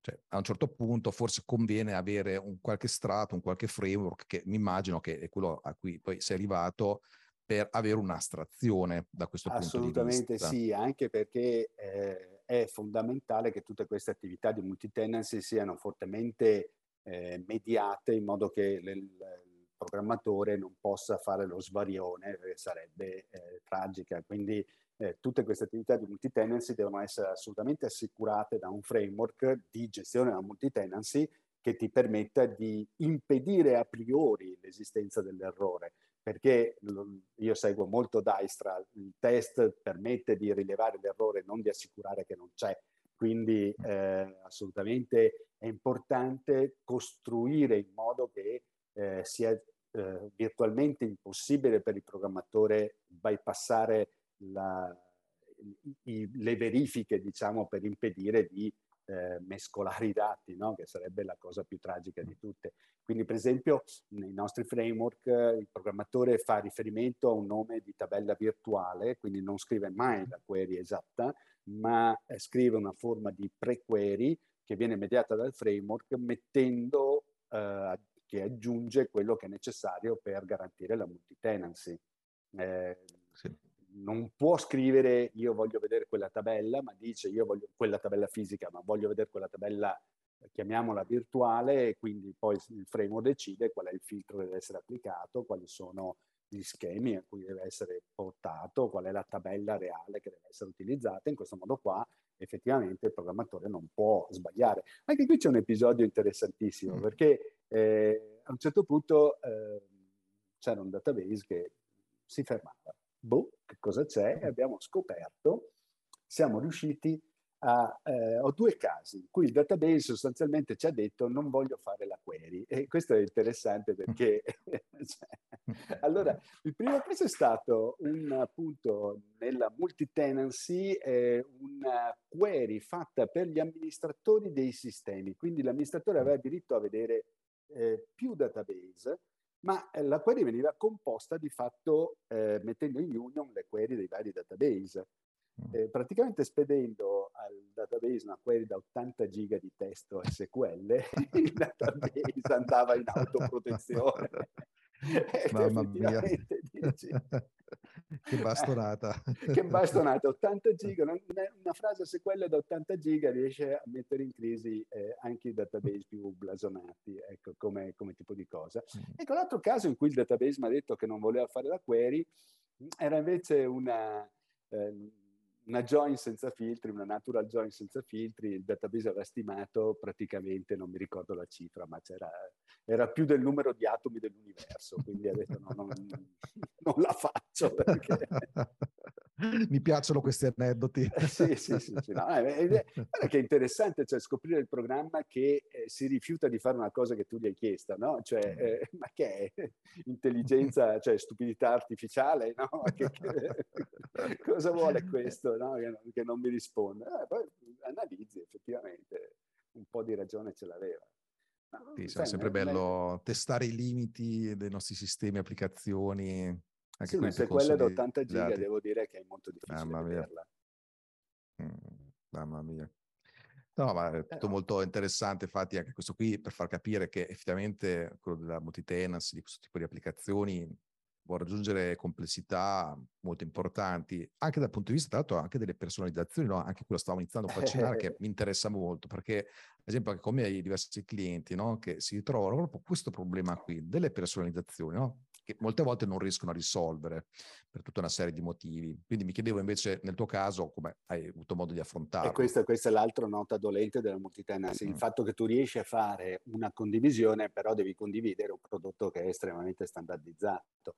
cioè, a un certo punto forse conviene avere un qualche strato, un qualche framework che mi immagino che è quello a cui poi sei arrivato per avere un'astrazione da questo punto di vista. Assolutamente sì, anche perché eh, è fondamentale che tutte queste attività di multi-tenancy siano fortemente eh, mediate in modo che le, il programmatore non possa fare lo svarione, che sarebbe eh, tragica. Quindi eh, tutte queste attività di multi-tenancy devono essere assolutamente assicurate da un framework di gestione della multi-tenancy che ti permetta di impedire a priori l'esistenza dell'errore, perché io seguo molto Dijkstra, il test permette di rilevare l'errore, non di assicurare che non c'è. Quindi eh, assolutamente è importante costruire in modo che eh, sia eh, virtualmente impossibile per il programmatore bypassare la, i, le verifiche, diciamo, per impedire di eh, mescolare i dati, no? che sarebbe la cosa più tragica di tutte. Quindi, per esempio, nei nostri framework il programmatore fa riferimento a un nome di tabella virtuale, quindi non scrive mai la query esatta, ma eh, scrive una forma di pre-query che viene mediata dal framework mettendo eh, che aggiunge quello che è necessario per garantire la multi-tenancy. Eh, sì non può scrivere io voglio vedere quella tabella, ma dice io voglio quella tabella fisica, ma voglio vedere quella tabella, chiamiamola virtuale, e quindi poi il framework decide qual è il filtro che deve essere applicato, quali sono gli schemi a cui deve essere portato, qual è la tabella reale che deve essere utilizzata. In questo modo qua effettivamente il programmatore non può sbagliare. Anche qui c'è un episodio interessantissimo mm. perché eh, a un certo punto eh, c'era un database che si fermava boh, che cosa c'è? E abbiamo scoperto, siamo riusciti a... Eh, ho due casi in cui il database sostanzialmente ci ha detto non voglio fare la query. E questo è interessante perché... cioè, allora, il primo caso è stato un appunto nella multi-tenancy, eh, una query fatta per gli amministratori dei sistemi. Quindi l'amministratore aveva diritto a vedere eh, più database ma eh, la query veniva composta di fatto eh, mettendo in union le query dei vari database. Mm. Eh, praticamente spedendo al database una query da 80 giga di testo SQL, il database andava in autoprotezione. Mamma mia. Dici, che bastonata. che bastonata, 80 giga, una, una, frase SQL da 80 giga riesce a mettere in crisi eh, anche i database più blasonati, ecco, come, come tipo di cosa. Mm. Ecco, l'altro caso in cui il database mi ha detto che non voleva fare la query era invece una... Eh, una join senza filtri, una natural join senza filtri, il database aveva stimato praticamente, non mi ricordo la cifra, ma era più del numero di atomi dell'universo, quindi ha detto no, non, non la faccio perché... Mi piacciono questi aneddoti. sì, sì, sì. sì no, è, è, è, che è interessante cioè, scoprire il programma che eh, si rifiuta di fare una cosa che tu gli hai chiesto, no? Cioè, eh, ma che è? Intelligenza, cioè stupidità artificiale, no? Che, che, cosa vuole questo, no? che, non, che, non, mi risponde? Eh, poi analizzi, effettivamente, un po' di ragione ce l'aveva. No, sì, è sempre bello testare i limiti dei nostri sistemi, applicazioni. Anche sì, se quella da 80 giga devo dire che è molto difficile mamma vederla. Mm, mamma mia. No, ma è tutto eh, molto interessante, infatti anche questo qui per far capire che effettivamente quello della multi-tenancy, di questo tipo di applicazioni, può raggiungere complessità molto importanti, anche dal punto di vista, tra l'altro, anche delle personalizzazioni, no? anche quello stavo iniziando a accennare, che mi interessa molto, perché ad esempio anche come i diversi clienti no? che si ritrovano proprio questo problema qui, delle personalizzazioni, no? Che molte volte non riescono a risolvere per tutta una serie di motivi. Quindi mi chiedevo invece nel tuo caso come hai avuto modo di affrontarlo. E questa, questa è l'altra nota dolente della multitenancy, mm. il fatto che tu riesci a fare una condivisione, però devi condividere un prodotto che è estremamente standardizzato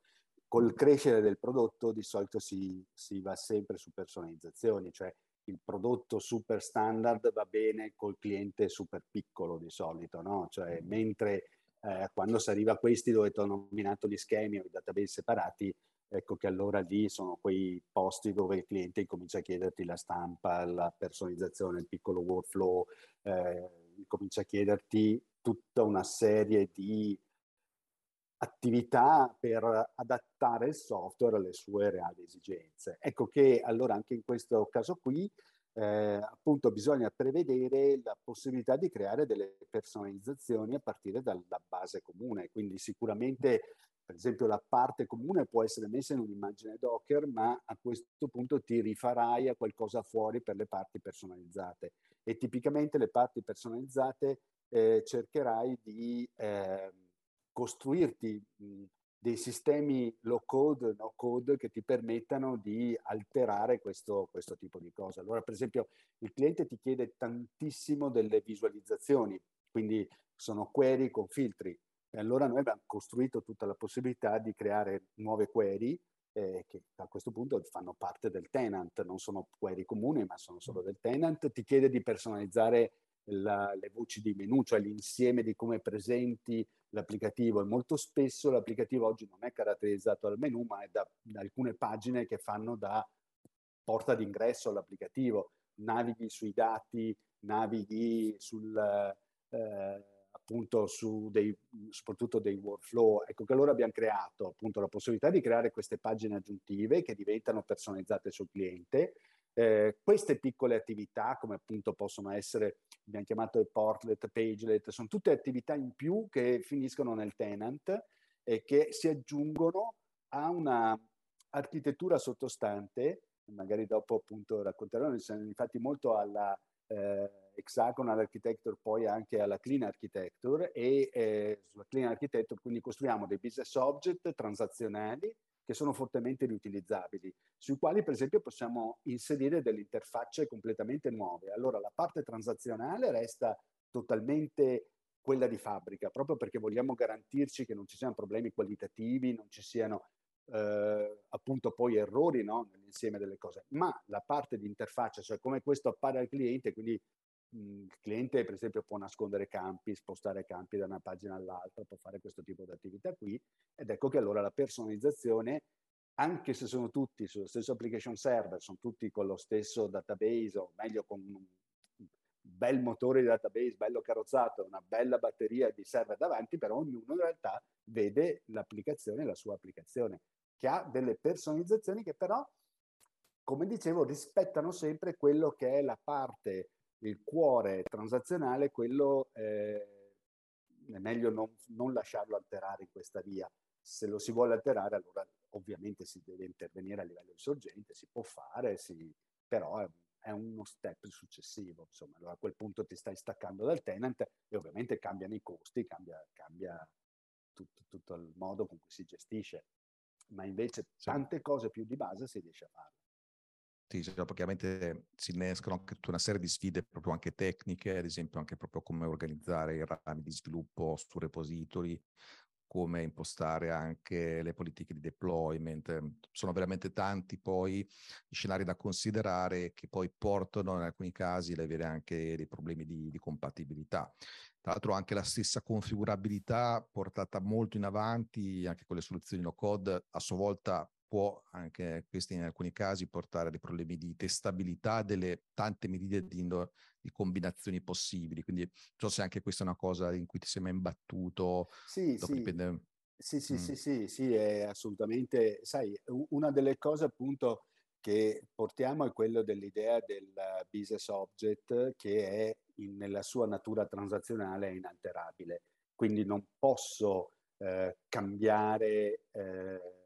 col crescere del prodotto di solito si, si, va sempre su personalizzazioni, cioè il prodotto super standard va bene col cliente super piccolo di solito, no? Cioè, mentre eh, quando si arriva a questi dove ti ho nominato gli schemi o i database separati, ecco che allora lì sono quei posti dove il cliente comincia a chiederti la stampa, la personalizzazione, il piccolo workflow, eh, comincia a chiederti tutta una serie di attività per adattare il software alle sue reali esigenze. Ecco che allora anche in questo caso qui eh, appunto bisogna prevedere la possibilità di creare delle personalizzazioni a partire dalla base comune, quindi sicuramente per esempio la parte comune può essere messa in un'immagine Docker, ma a questo punto ti rifarai a qualcosa fuori per le parti personalizzate. E tipicamente le parti personalizzate eh, cercherai di eh, costruirti mh, dei sistemi low code, no code che ti permettano di alterare questo, questo tipo di cose. Allora, per esempio, il cliente ti chiede tantissimo delle visualizzazioni, quindi sono query con filtri. E allora noi abbiamo costruito tutta la possibilità di creare nuove query eh, che a questo punto fanno parte del tenant, non sono query comuni, ma sono solo del tenant. Ti chiede di personalizzare la, le voci di menu, cioè l'insieme di come presenti l'applicativo e molto spesso l'applicativo oggi non è caratterizzato dal menu ma è da, da alcune pagine che fanno da porta d'ingresso all'applicativo, navighi sui dati, navighi sul, eh, appunto su dei, soprattutto dei workflow. Ecco che allora abbiamo creato appunto la possibilità di creare queste pagine aggiuntive che diventano personalizzate sul cliente. Eh, queste piccole attività, come appunto possono essere abbiamo chiamato il portlet, pagelet, sono tutte attività in più che finiscono nel tenant e che si aggiungono a una architettura sottostante, magari dopo appunto racconterò, infatti molto alla eh, hexagonal architecture, poi anche alla clean architecture e eh, sulla clean architecture quindi costruiamo dei business object transazionali che sono fortemente riutilizzabili, sui quali per esempio possiamo inserire delle interfacce completamente nuove. Allora la parte transazionale resta totalmente quella di fabbrica, proprio perché vogliamo garantirci che non ci siano problemi qualitativi, non ci siano eh, appunto poi errori no? nell'insieme delle cose, ma la parte di interfaccia, cioè come questo appare al cliente, quindi il cliente per esempio può nascondere campi, spostare campi da una pagina all'altra, può fare questo tipo di attività qui ed ecco che allora la personalizzazione, anche se sono tutti sullo stesso application server, sono tutti con lo stesso database o meglio con un bel motore di database, bello carrozzato, una bella batteria di server davanti, però ognuno in realtà vede l'applicazione, la sua applicazione, che ha delle personalizzazioni che però, come dicevo, rispettano sempre quello che è la parte il cuore transazionale, quello eh, è meglio non, non, lasciarlo alterare in questa via. Se lo si vuole alterare, allora ovviamente si deve intervenire a livello di sorgente, si può fare, si, però è, è, uno step successivo. Insomma, allora a quel punto ti stai staccando dal tenant e ovviamente cambiano i costi, cambia, cambia tutto, tutto il modo con cui si gestisce. Ma invece tante cose più di base si riesce a fare. Sì, cioè, ovviamente si innescano anche tutta una serie di sfide proprio anche tecniche, ad esempio anche proprio come organizzare i rami di sviluppo su repository, come impostare anche le politiche di deployment. Sono veramente tanti poi i scenari da considerare che poi portano in alcuni casi ad avere anche dei problemi di, di compatibilità. Tra l'altro anche la stessa configurabilità portata molto in avanti, anche con le soluzioni no code, a sua volta può anche questi in alcuni casi portare a dei problemi di testabilità delle tante medie di, di, combinazioni possibili. Quindi non so se anche questa è una cosa in cui ti sei mai imbattuto. Sì, sì. Dipende... Sì, sì, mm. sì, sì, sì, è assolutamente, sai, una delle cose appunto che portiamo è quello dell'idea del business object che è in, nella sua natura transazionale inalterabile. Quindi non posso eh, cambiare eh,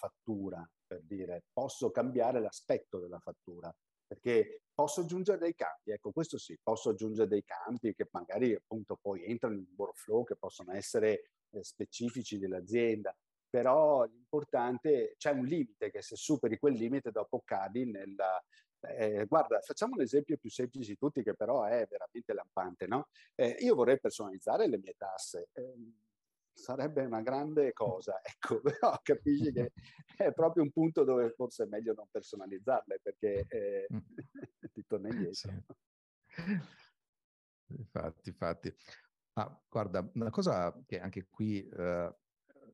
fattura, per dire, posso cambiare l'aspetto della fattura, perché posso aggiungere dei campi, ecco questo sì, posso aggiungere dei campi che magari appunto poi entrano in workflow, che possono essere eh, specifici dell'azienda, però l'importante, c'è un limite che se superi quel limite dopo cadi nella... Eh, guarda, facciamo l'esempio più semplice di tutti che però è veramente lampante, no? Eh, io vorrei personalizzare le mie tasse. Sarebbe una grande cosa, ecco, però capisci che è proprio un punto dove forse è meglio non personalizzarle perché eh, mm. ti torna indietro. Sì. Infatti, infatti. Ah, guarda, una cosa che anche qui eh,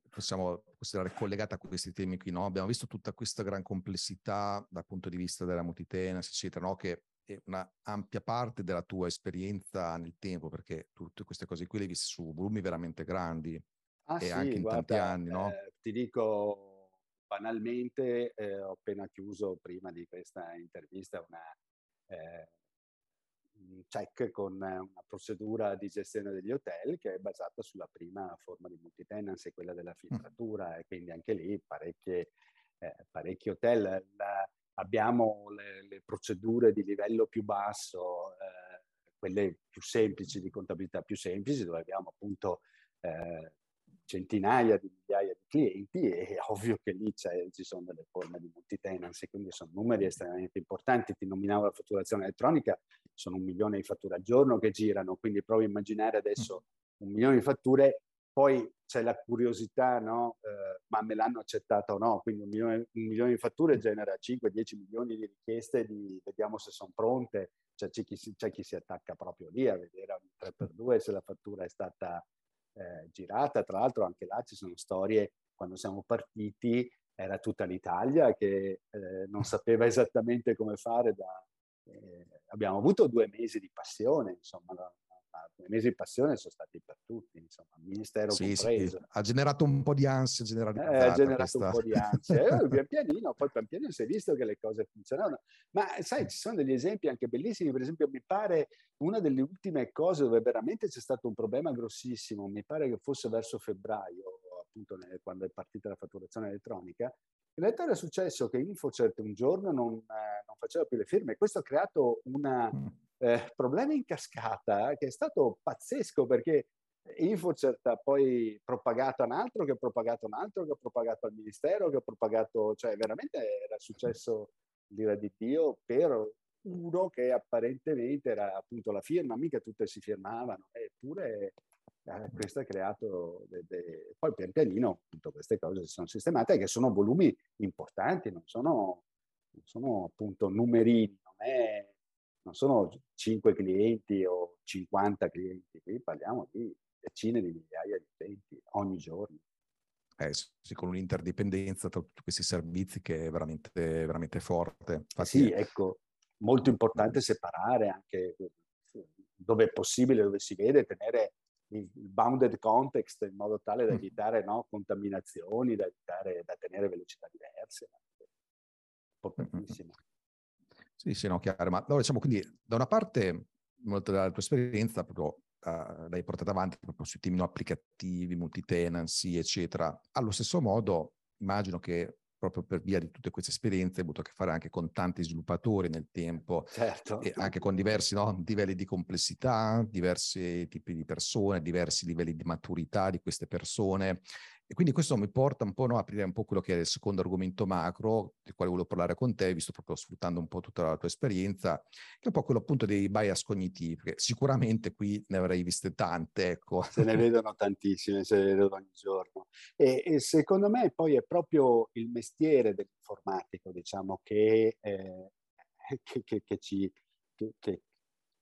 possiamo considerare collegata a questi temi qui, no? Abbiamo visto tutta questa gran complessità dal punto di vista della multitenance, eccetera, no? Che è una ampia parte della tua esperienza nel tempo, perché tutte queste cose qui le hai viste su volumi veramente grandi ah, e sì, anche in guarda, tanti anni, no? Eh, ti dico banalmente, eh, ho appena chiuso prima di questa intervista una eh, check con una procedura di gestione degli hotel che è basata sulla prima forma di multitenancy, quella della filtratura, mm. e quindi anche lì parecchie, eh, parecchi hotel. La, abbiamo le, le, procedure di livello più basso, eh, quelle più semplici, di contabilità più semplici, dove abbiamo appunto eh, centinaia di migliaia di clienti e è ovvio che lì ci sono delle forme di multitenancy, quindi sono numeri estremamente importanti. Ti nominavo la fatturazione elettronica, sono un milione di fatture al giorno che girano, quindi provo a immaginare adesso un milione di fatture, poi c'è la curiosità, no? Eh, ma me l'hanno accettata o no? Quindi un milione, un milione di fatture genera 5-10 milioni di richieste di vediamo se sono pronte, cioè, c'è, chi si, c'è chi si attacca proprio lì a vedere ogni 3x2 se la fattura è stata eh, girata. Tra l'altro anche là ci sono storie, quando siamo partiti era tutta l'Italia che eh, non sapeva esattamente come fare. Da, eh, abbiamo avuto due mesi di passione, insomma, due mesi di passione sono stati per tutti, insomma, il ministero sì, compreso. Sì. Ha generato un po' di ansia generalizzata. Eh, ha generato questa. un po' di ansia. Eh, pian pianino, poi pian pianino si è visto che le cose funzionavano. Ma sai, ci sono degli esempi anche bellissimi, per esempio mi pare una delle ultime cose dove veramente c'è stato un problema grossissimo, mi pare che fosse verso febbraio, appunto quando è partita la fatturazione elettronica, in realtà era successo che Infocert un giorno non, eh, non faceva più le firme. Questo ha creato una, mm eh, problema in cascata che è stato pazzesco perché Infocert ha poi propagato un altro, che ha propagato un altro, che ha propagato al Ministero, che ha propagato, cioè veramente era successo l'ira di Dio per uno che apparentemente era appunto la firma, mica tutte si firmavano, eppure eh, questo ha creato, de, de... poi pian pianino appunto queste cose si sono sistemate, che sono volumi importanti, non sono, non sono appunto numerini, non è non sono 5 clienti o 50 clienti, qui parliamo di decine di migliaia di utenti ogni giorno. Eh, sì, con un'interdipendenza tra tutti questi servizi che è veramente, veramente forte. Infatti, sì, ecco, molto importante separare anche dove è possibile, dove si vede, tenere il bounded context in modo tale da mm. evitare no, contaminazioni, da, evitare, da tenere velocità diverse. Importantissimo. Sì, sì, no, chiaro. Ma allora, diciamo, quindi, da una parte, molto della tua esperienza, proprio uh, l'hai portata avanti proprio sui temi no, applicativi, multitenancy, eccetera. Allo stesso modo, immagino che proprio per via di tutte queste esperienze hai avuto a che fare anche con tanti sviluppatori nel tempo, certo. e anche con diversi no, livelli di complessità, diversi tipi di persone, diversi livelli di maturità di queste persone. E quindi questo mi porta un po' no, a aprire un po' quello che è il secondo argomento macro, del quale volevo parlare con te, visto proprio sfruttando un po' tutta la tua esperienza, che è un po' quello appunto dei bias cognitivi, perché sicuramente qui ne avrei viste tante, ecco. Se ne vedono tantissime, se ne vedono ogni giorno. E, e secondo me poi è proprio il mestiere dell'informatico, diciamo, che, eh, che, che, che ci... Che,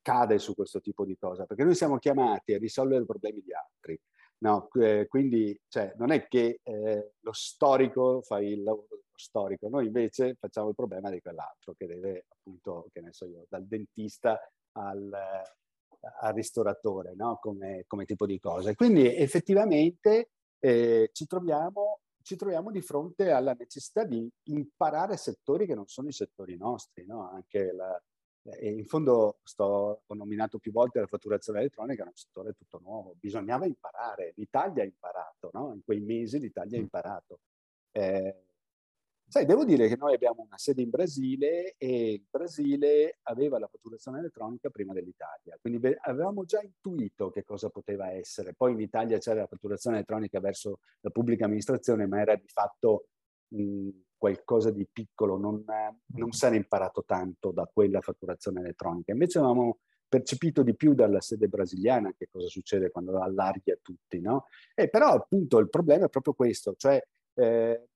cade su questo tipo di cosa, perché noi siamo chiamati a risolvere problemi di altri. No, eh, quindi cioè, non è che eh, lo storico fa il lavoro dello storico, noi invece facciamo il problema di quell'altro che deve appunto, che ne so io, dal dentista al, al ristoratore, no? come, come, tipo di cosa. Quindi effettivamente eh, ci, troviamo, ci, troviamo, di fronte alla necessità di imparare settori che non sono i settori nostri, no? anche la, e in fondo sto, ho nominato più volte la fatturazione elettronica, è un settore tutto nuovo, bisognava imparare, l'Italia ha imparato, no? in quei mesi l'Italia ha mm. imparato. Eh, sai, devo dire che noi abbiamo una sede in Brasile e il Brasile aveva la fatturazione elettronica prima dell'Italia, quindi avevamo già intuito che cosa poteva essere. Poi in Italia c'era la fatturazione elettronica verso la pubblica amministrazione, ma era di fatto mh, qualcosa di piccolo, non, non era imparato tanto da quella fatturazione elettronica. Invece avevamo percepito di più dalla sede brasiliana che cosa succede quando allarghi a tutti, no? E però appunto il problema è proprio questo, cioè eh,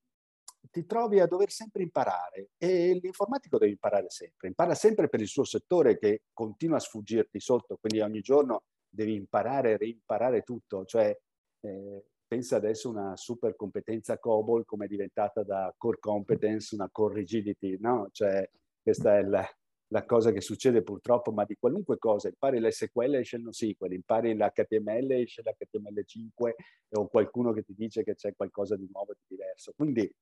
ti trovi a dover sempre imparare e l'informatico deve imparare sempre, impara sempre per il suo settore che continua a sfuggirti sotto, quindi ogni giorno devi imparare e reimparare tutto, cioè eh, pensa adesso una super competenza COBOL come è diventata da core competence una core rigidity, no? Cioè questa è la, la cosa che succede purtroppo, ma di qualunque cosa, impari l'SQL esce il NoSQL, impari l'HTML esce l'HTML5 o qualcuno che ti dice che c'è qualcosa di nuovo e di diverso. Quindi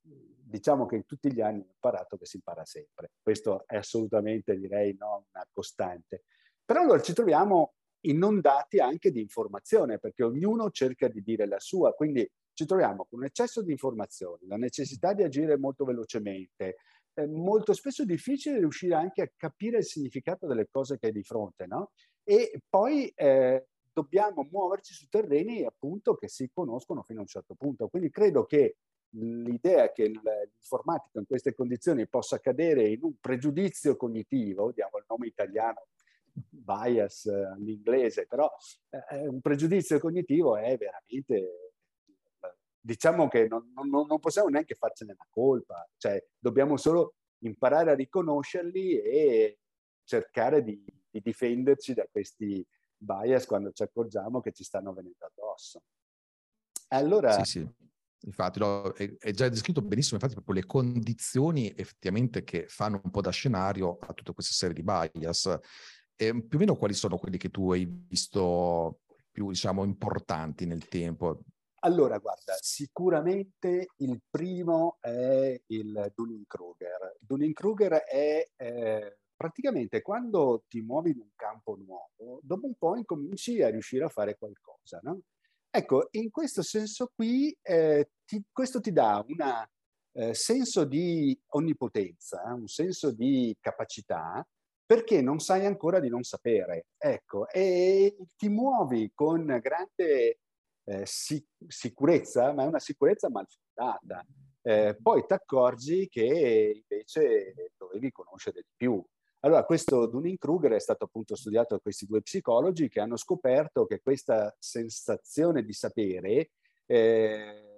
diciamo che in tutti gli anni ho imparato che si impara sempre. Questo è assolutamente, direi, no, una costante. Però allora ci troviamo inondati anche di informazione, perché ognuno cerca di dire la sua, quindi ci troviamo con un eccesso di informazioni, la necessità di agire molto velocemente, eh, molto spesso difficile riuscire anche a capire il significato delle cose che hai di fronte, no? E poi eh, dobbiamo muoverci su terreni appunto che si conoscono fino a un certo punto. Quindi credo che l'idea che l'informatica in queste condizioni possa cadere in un pregiudizio cognitivo, diamo il nome italiano bias eh, all'inglese, però eh, un pregiudizio cognitivo è veramente, diciamo che non, non, non possiamo neanche farcene una colpa, cioè dobbiamo solo imparare a riconoscerli e cercare di, di difenderci da questi bias quando ci accorgiamo che ci stanno venendo addosso. Allora, sì, sì. Infatti, no, è, è, già descritto benissimo, infatti, proprio le condizioni effettivamente che fanno un po' da scenario a tutta questa serie di bias. E più o meno quali sono quelli che tu hai visto più, diciamo, importanti nel tempo? Allora, guarda, sicuramente il primo è il Dunning-Kruger. Dunning-Kruger è eh, praticamente quando ti muovi in un campo nuovo, dopo un po' incominci a riuscire a fare qualcosa, no? Ecco, in questo senso qui, eh, ti, questo ti dà un eh, senso di onnipotenza, un senso di capacità perché non sai ancora di non sapere. Ecco, e ti muovi con grande eh, sic- sicurezza, ma è una sicurezza mal fondata. Eh, poi ti accorgi che invece dovevi conoscere di più. Allora, questo Dunning-Kruger è stato appunto studiato da questi due psicologi che hanno scoperto che questa sensazione di sapere eh,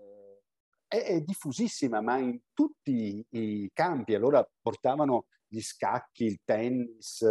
è, è, diffusissima, ma in tutti i campi. Allora portavano gli scacchi, il tennis,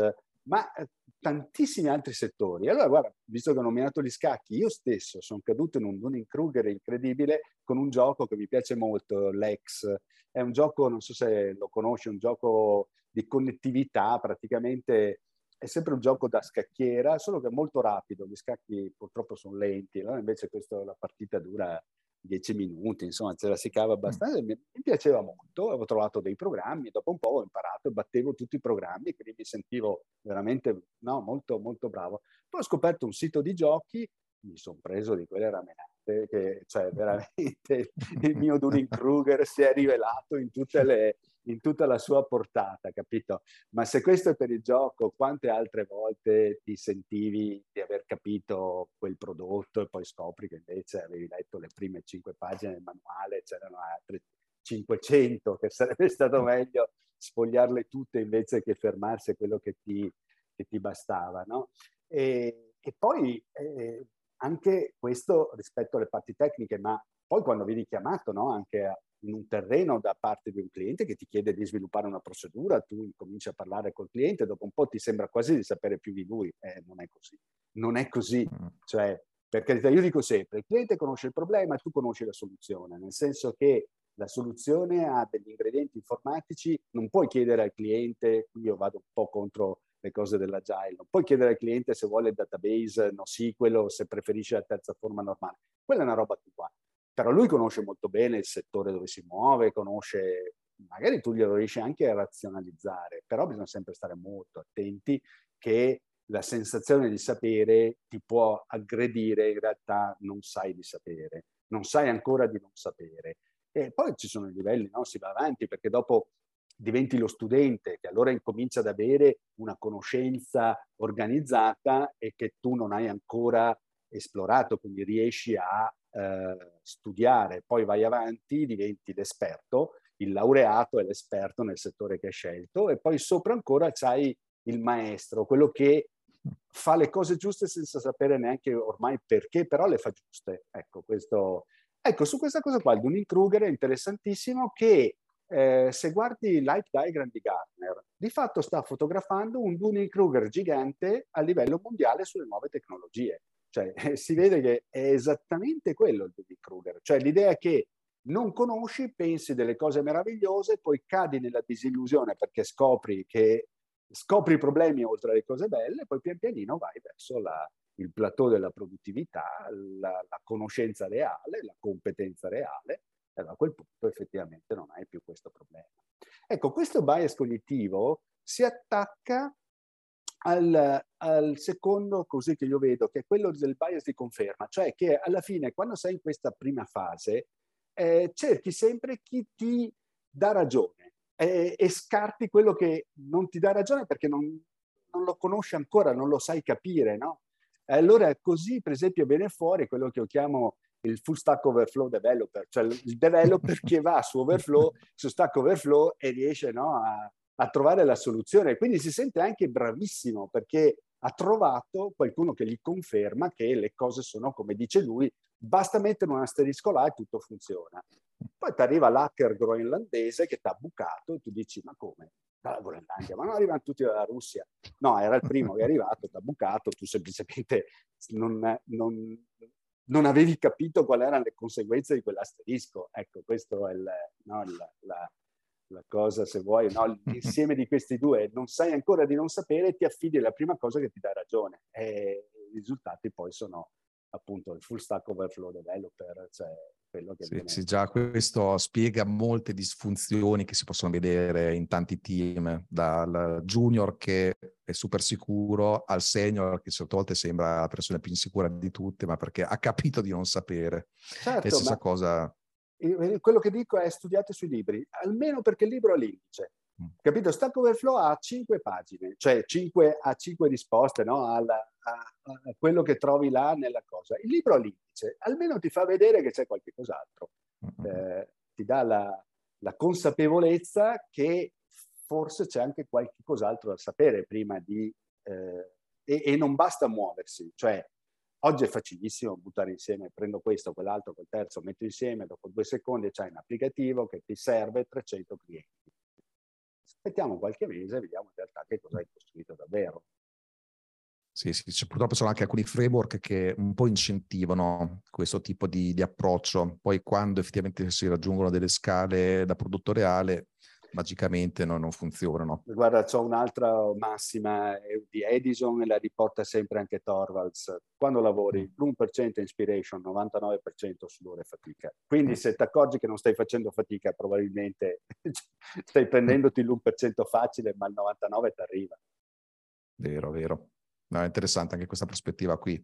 ma eh, tantissimi altri settori. Allora, guarda, visto che ho nominato gli scacchi, io stesso sono caduto in un Dunning-Kruger incredibile con un gioco che mi piace molto, l'Ex. È un gioco, non so se lo conosci, un gioco di connettività, praticamente è sempre un gioco da scacchiera, solo che è molto rapido, gli scacchi purtroppo sono lenti, no? invece questa, la partita dura dieci minuti, insomma, ce la si cava abbastanza. Mm. Mi, mi, piaceva molto, avevo trovato dei programmi, dopo un po' ho imparato e battevo tutti i programmi, quindi mi sentivo veramente no, molto, molto bravo. Poi ho scoperto un sito di giochi, mi sono preso di quelle ramenate, che cioè veramente il mio Dunning Kruger si è rivelato in tutte le, in tutta la sua portata, capito? Ma se questo è per il gioco, quante altre volte ti sentivi di aver capito quel prodotto e poi scopri che invece avevi letto le prime cinque pagine del manuale, c'erano altre 500, che sarebbe stato meglio sfogliarle tutte invece che fermarsi a quello che ti, che ti bastava, no? E, e poi eh, anche questo rispetto alle parti tecniche, ma poi quando vieni chiamato no, anche in un terreno da parte di un cliente che ti chiede di sviluppare una procedura, tu cominci a parlare col cliente, dopo un po' ti sembra quasi di sapere più di lui. Eh, non è così. Non è così. Mm. Cioè, per carità, io dico sempre, il cliente conosce il problema e tu conosci la soluzione, nel senso che la soluzione ha degli ingredienti informatici, non puoi chiedere al cliente, qui io vado un po' contro le cose dell'agile, non puoi chiedere al cliente se vuole il database NoSQL o se preferisce la terza forma normale, quella è una roba tua, però lui conosce molto bene il settore dove si muove, conosce, magari tu glielo riesci anche a razionalizzare, però bisogna sempre stare molto attenti che la sensazione di sapere ti può aggredire, in realtà non sai di sapere, non sai ancora di non sapere. E poi ci sono i livelli, no? si va avanti perché dopo diventi lo studente che allora incomincia ad avere una conoscenza organizzata e che tu non hai ancora esplorato, quindi riesci a eh, studiare, poi vai avanti, diventi l'esperto, il laureato è l'esperto nel settore che hai scelto e poi sopra ancora c'hai il maestro, quello che fa le cose giuste senza sapere neanche ormai perché, però le fa giuste. Ecco, questo, Ecco, su questa cosa qua il Dunning-Kruger è interessantissimo che eh, se guardi il life diagram di Gartner, di fatto sta fotografando un Dunning-Kruger gigante a livello mondiale sulle nuove tecnologie. Cioè, si vede che è esattamente quello il Dunning-Kruger. Cioè, l'idea che non conosci, pensi delle cose meravigliose, poi cadi nella disillusione perché scopri che scopri problemi oltre alle cose belle, poi pian pianino vai verso la, il plateau della produttività, la, la conoscenza reale, la competenza reale, e a quel punto effettivamente non hai più questo problema. Ecco, questo bias cognitivo si attacca al, al, secondo così che io vedo, che è quello del bias di conferma, cioè che alla fine quando sei in questa prima fase eh, cerchi sempre chi ti dà ragione eh, e scarti quello che non ti dà ragione perché non, non lo conosci ancora, non lo sai capire, no? allora così, per esempio, viene fuori quello che io chiamo il full stack overflow developer, cioè il developer che va su overflow, su stack overflow e riesce no, a, a trovare la soluzione. Quindi si sente anche bravissimo perché ha trovato qualcuno che gli conferma che le cose sono come dice lui, basta mettere un asterisco là e tutto funziona. Poi ti arriva l'hacker groenlandese che ti ha bucato e tu dici ma come? dalla Groenlandia, ma non arrivano tutti dalla Russia. No, era il primo che è arrivato, ti ha bucato, tu semplicemente non, non, non, avevi capito quali erano le conseguenze di quell'asterisco. Ecco, questo è il, no, la, la, la, cosa, se vuoi, no? l'insieme di questi due. Non sai ancora di non sapere, ti affidi alla prima cosa che ti dà ragione. E i risultati poi sono appunto il full stack overflow developer, cioè quello che sì, sì, già questo spiega molte disfunzioni che si possono vedere in tanti team, dal junior che è super sicuro al senior che certe volte sembra la persona più insicura di tutte, ma perché ha capito di non sapere. Certo, e stessa cosa... Quello che dico è studiate sui libri, almeno perché il libro ha l'indice. Mm. Capito? Stack Overflow ha cinque pagine, cioè cinque, ha cinque risposte no? Alla, a, a, quello che trovi là nella cosa. Il libro all'indice almeno ti fa vedere che c'è qualche cos'altro, eh, ti dà la, la, consapevolezza che forse c'è anche qualche cos'altro da sapere prima di... Eh, e, e, non basta muoversi, cioè oggi è facilissimo buttare insieme, prendo questo, quell'altro, quel terzo, metto insieme, dopo due secondi c'è un applicativo che ti serve 300 clienti aspettiamo qualche mese e vediamo in realtà che cosa hai costruito davvero. Sì, sì, purtroppo ci sono anche alcuni framework che un po' incentivano questo tipo di, di, approccio. Poi quando effettivamente si raggiungono delle scale da prodotto reale, magicamente no, non funzionano. Guarda, c'ho un'altra massima eh, di Edison e la riporta sempre anche Torvalds. Quando lavori, mm. l'1% inspiration, 99% sudore e fatica. Quindi mm. se ti accorgi che non stai facendo fatica, probabilmente stai prendendoti l'1% facile, ma il 99% ti arriva. Vero, vero. No, è interessante anche questa prospettiva qui.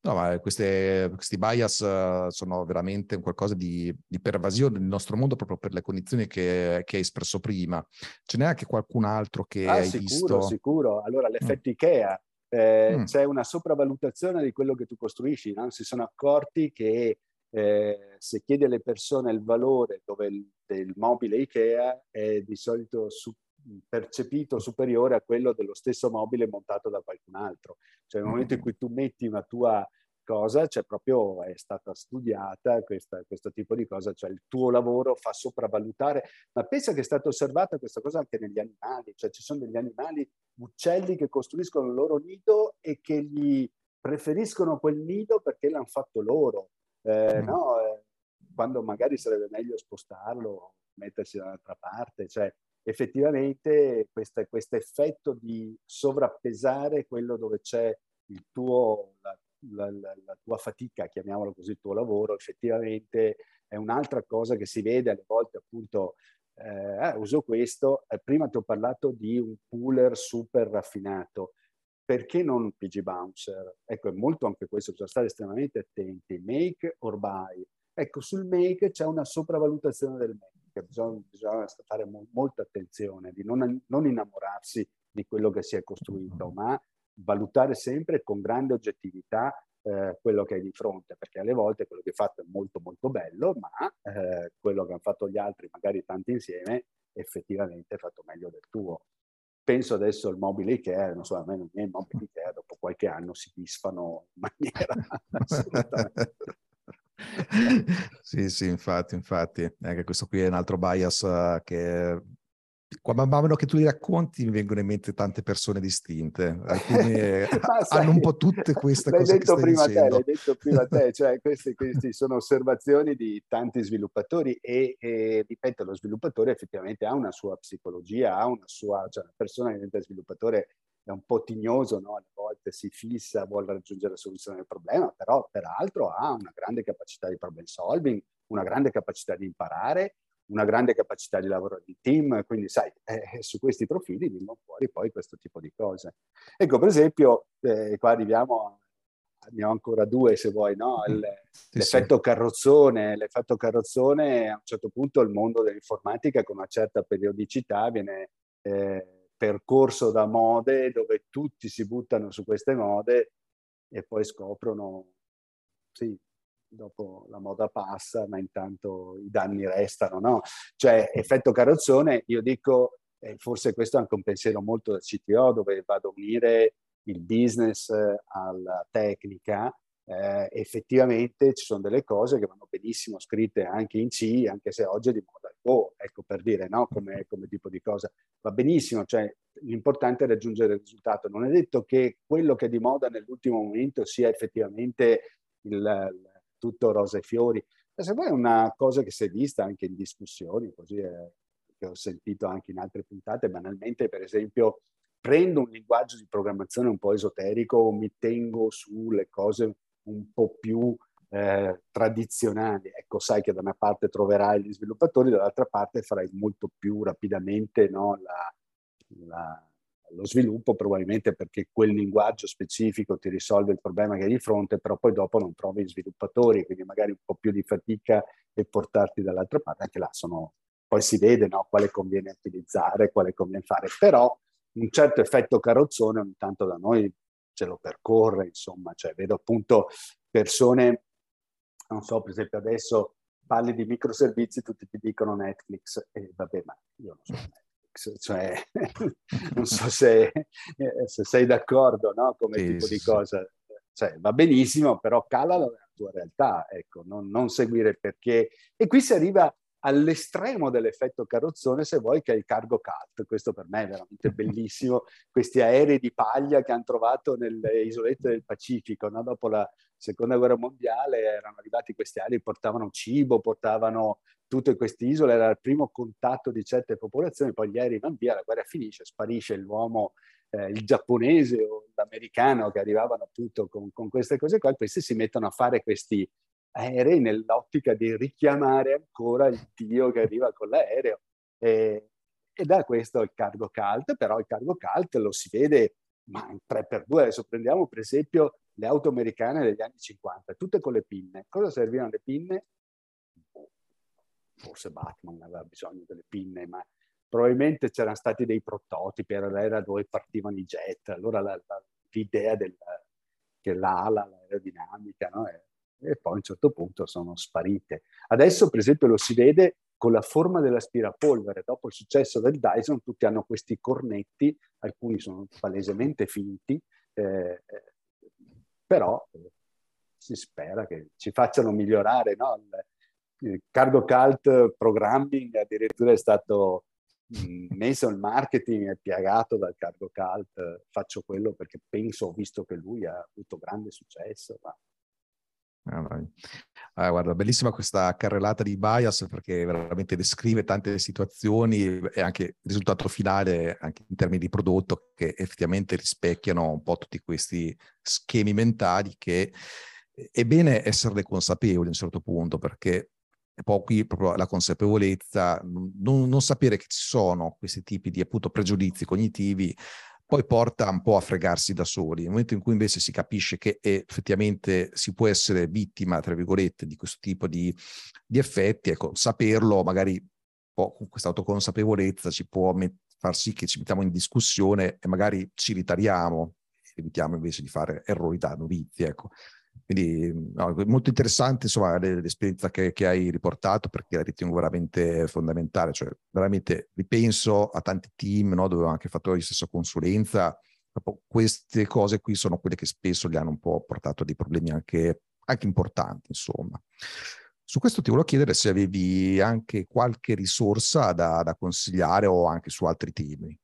No, ma queste, questi bias uh, sono veramente qualcosa di, di, pervasione nel nostro mondo proprio per le condizioni che, che hai espresso prima. Ce n'è anche qualcun altro che ah, hai sicuro, visto? Sicuro, Allora, l'effetto mm. IKEA. Eh, mm. C'è una sopravvalutazione di quello che tu costruisci. No? Si sono accorti che eh, se chiedi alle persone il valore dove il, del mobile IKEA è di solito su, percepito superiore a quello dello stesso mobile montato da qualcun altro. Cioè nel momento in cui tu metti una tua cosa, cioè proprio è stata studiata questa, questo tipo di cosa, cioè il tuo lavoro fa sopravvalutare, ma pensa che è stata osservata questa cosa anche negli animali, cioè ci sono degli animali, uccelli che costruiscono il loro nido e che gli preferiscono quel nido perché l'hanno fatto loro, eh, no? Eh, quando magari sarebbe meglio spostarlo, mettersi dall'altra parte, cioè effettivamente questo effetto di sovrappesare quello dove c'è il tuo, la, la, la, tua fatica, chiamiamolo così, il tuo lavoro, effettivamente è un'altra cosa che si vede alle volte appunto, eh, ah, uso questo, eh, prima ti ho parlato di un cooler super raffinato, perché non PG Bouncer? Ecco, è molto anche questo, bisogna stare estremamente attenti, make or buy. Ecco, sul make c'è una sopravvalutazione del make che bisogna, bisogna fare mo- molta attenzione, di non, non, innamorarsi di quello che si è costruito, ma valutare sempre con grande oggettività eh, quello che hai di fronte, perché alle volte quello che hai fatto è molto molto bello, ma eh, quello che hanno fatto gli altri, magari tanti insieme, effettivamente è fatto meglio del tuo. Penso adesso al mobile Ikea, non so, a me non i miei mobili Ikea dopo qualche anno si disfano in maniera assolutamente sì, sì, infatti, infatti. Anche questo qui è un altro bias uh, che man mano che tu li racconti mi vengono in mente tante persone distinte, alcune sai, hanno un po' tutte queste cose detto che prima dicendo. Te, l'hai detto prima te, cioè queste, queste sono osservazioni di tanti sviluppatori e, e, ripeto, lo sviluppatore effettivamente ha una sua psicologia, ha una sua, cioè una persona che diventa sviluppatore è un po' tignoso, no? alle volte si fissa, vuole raggiungere la soluzione del problema, però peraltro ha una grande capacità di problem solving, una grande capacità di imparare, una grande capacità di lavoro di team, quindi sai, eh, su questi profili vengono fuori poi questo tipo di cose. Ecco, per esempio, eh, qua arriviamo a ne ho ancora due se vuoi, no? Il, sì, l'effetto sì. carrozzone, l'effetto carrozzone a un certo punto il mondo dell'informatica con una certa periodicità viene eh, percorso da mode dove tutti si buttano su queste mode e poi scoprono, sì, dopo la moda passa, ma intanto i danni restano, no? Cioè, effetto carrozzone, io dico, eh, forse questo è anche un pensiero molto da CTO, dove vado a unire il business eh, alla tecnica, eh, effettivamente ci sono delle cose che vanno benissimo scritte anche in C, anche se oggi è di moda il Go, ecco per dire, no? come, come tipo di cosa. Va benissimo, cioè l'importante è raggiungere il risultato. Non è detto che quello che è di moda nell'ultimo momento sia effettivamente il, tutto rosa e fiori. Se poi è una cosa che si è vista anche in discussioni, così è, che ho sentito anche in altre puntate, banalmente, per esempio, prendo un linguaggio di programmazione un po' esoterico, mi tengo sulle cose un po' più eh, tradizionali. Ecco, sai che da una parte troverai gli sviluppatori, dall'altra parte farai molto più rapidamente no, la, la, lo sviluppo, probabilmente perché quel linguaggio specifico ti risolve il problema che hai di fronte, però poi dopo non trovi gli sviluppatori, quindi magari un po' più di fatica e portarti dall'altra parte, anche là sono, poi si vede no, quale conviene utilizzare, quale conviene fare, però un certo effetto carrozzone ogni tanto da noi ce lo percorre, insomma, cioè vedo appunto persone, non so, per esempio adesso parli di microservizi, tutti ti dicono Netflix, e vabbè, ma io non so Netflix, cioè non so se, se sei d'accordo, no, come sì, tipo di cosa. Cioè, va benissimo, però cala la tua realtà, ecco, non, non seguire perché... E qui si arriva all'estremo dell'effetto carrozzone, se vuoi, che è il cargo cult. Questo per me è veramente bellissimo. Questi aerei di paglia che hanno trovato nelle isolette del Pacifico, no? dopo la seconda guerra mondiale erano arrivati questi aerei, portavano cibo, portavano tutte queste isole, era il primo contatto di certe popolazioni, poi gli aerei vanno via, la guerra finisce, sparisce l'uomo, eh, il giapponese o l'americano che arrivavano appunto con, con queste cose qua, questi si mettono a fare questi aerei nell'ottica di richiamare ancora il Dio che arriva con l'aereo. E, e da questo il cargo cult, però il cargo cult lo si vede ma in 3x2, adesso prendiamo per esempio le auto americane degli anni 50, tutte con le pinne. Cosa servivano le pinne? Forse Batman aveva bisogno delle pinne, ma probabilmente c'erano stati dei prototipi, era dove partivano i jet, allora la, la, l'idea del, che l'ala, l'aerodinamica, no? E, poi a un certo punto sono sparite. Adesso per esempio lo si vede con la forma dell'aspirapolvere. Dopo il successo del Dyson, tutti hanno questi cornetti, alcuni sono palesemente finti, eh, però eh, si spera che ci facciano migliorare. No? Il, il cargo cult programming addirittura è stato messo il marketing, è piagato dal cargo cult. Faccio quello perché penso, ho visto che lui ha avuto grande successo. Ma Ah, guarda, bellissima questa carrellata di bias perché veramente descrive tante situazioni e anche il risultato finale, anche in termini di prodotto, che effettivamente rispecchiano un po' tutti questi schemi mentali che è bene esserne consapevoli a un certo punto perché poi qui proprio la consapevolezza, non, non sapere che ci sono questi tipi di appunto pregiudizi cognitivi poi porta un po' a fregarsi da soli. Nel momento in cui invece si capisce che effettivamente si può essere vittima, tra virgolette, di questo tipo di, di effetti, ecco, saperlo magari con questa autoconsapevolezza ci può met- far sì che ci mettiamo in discussione e magari ci ritariamo, evitiamo invece di fare errori da novizi, ecco. Quindi no, molto interessante insomma, l'esperienza che, che, hai riportato perché la ritengo veramente fondamentale, cioè veramente ripenso a tanti team no, dove ho anche fatto la stessa consulenza, queste cose qui sono quelle che spesso gli hanno un po' portato dei problemi anche, anche importanti, insomma. Su questo ti volevo chiedere se avevi anche qualche risorsa da, da consigliare o anche su altri temi.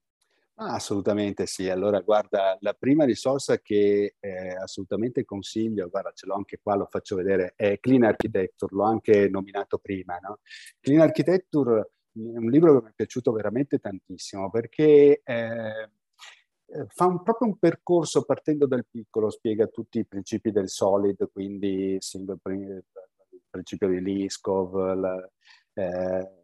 Ah, assolutamente sì. Allora, guarda, la prima risorsa che eh, assolutamente consiglio, guarda, ce l'ho anche qua, lo faccio vedere, è Clean Architecture, l'ho anche nominato prima. No? Clean Architecture è un libro che mi è piaciuto veramente tantissimo perché eh, eh fa un, proprio un percorso partendo dal piccolo, spiega tutti i principi del solid, quindi il principio di Liskov, la, eh,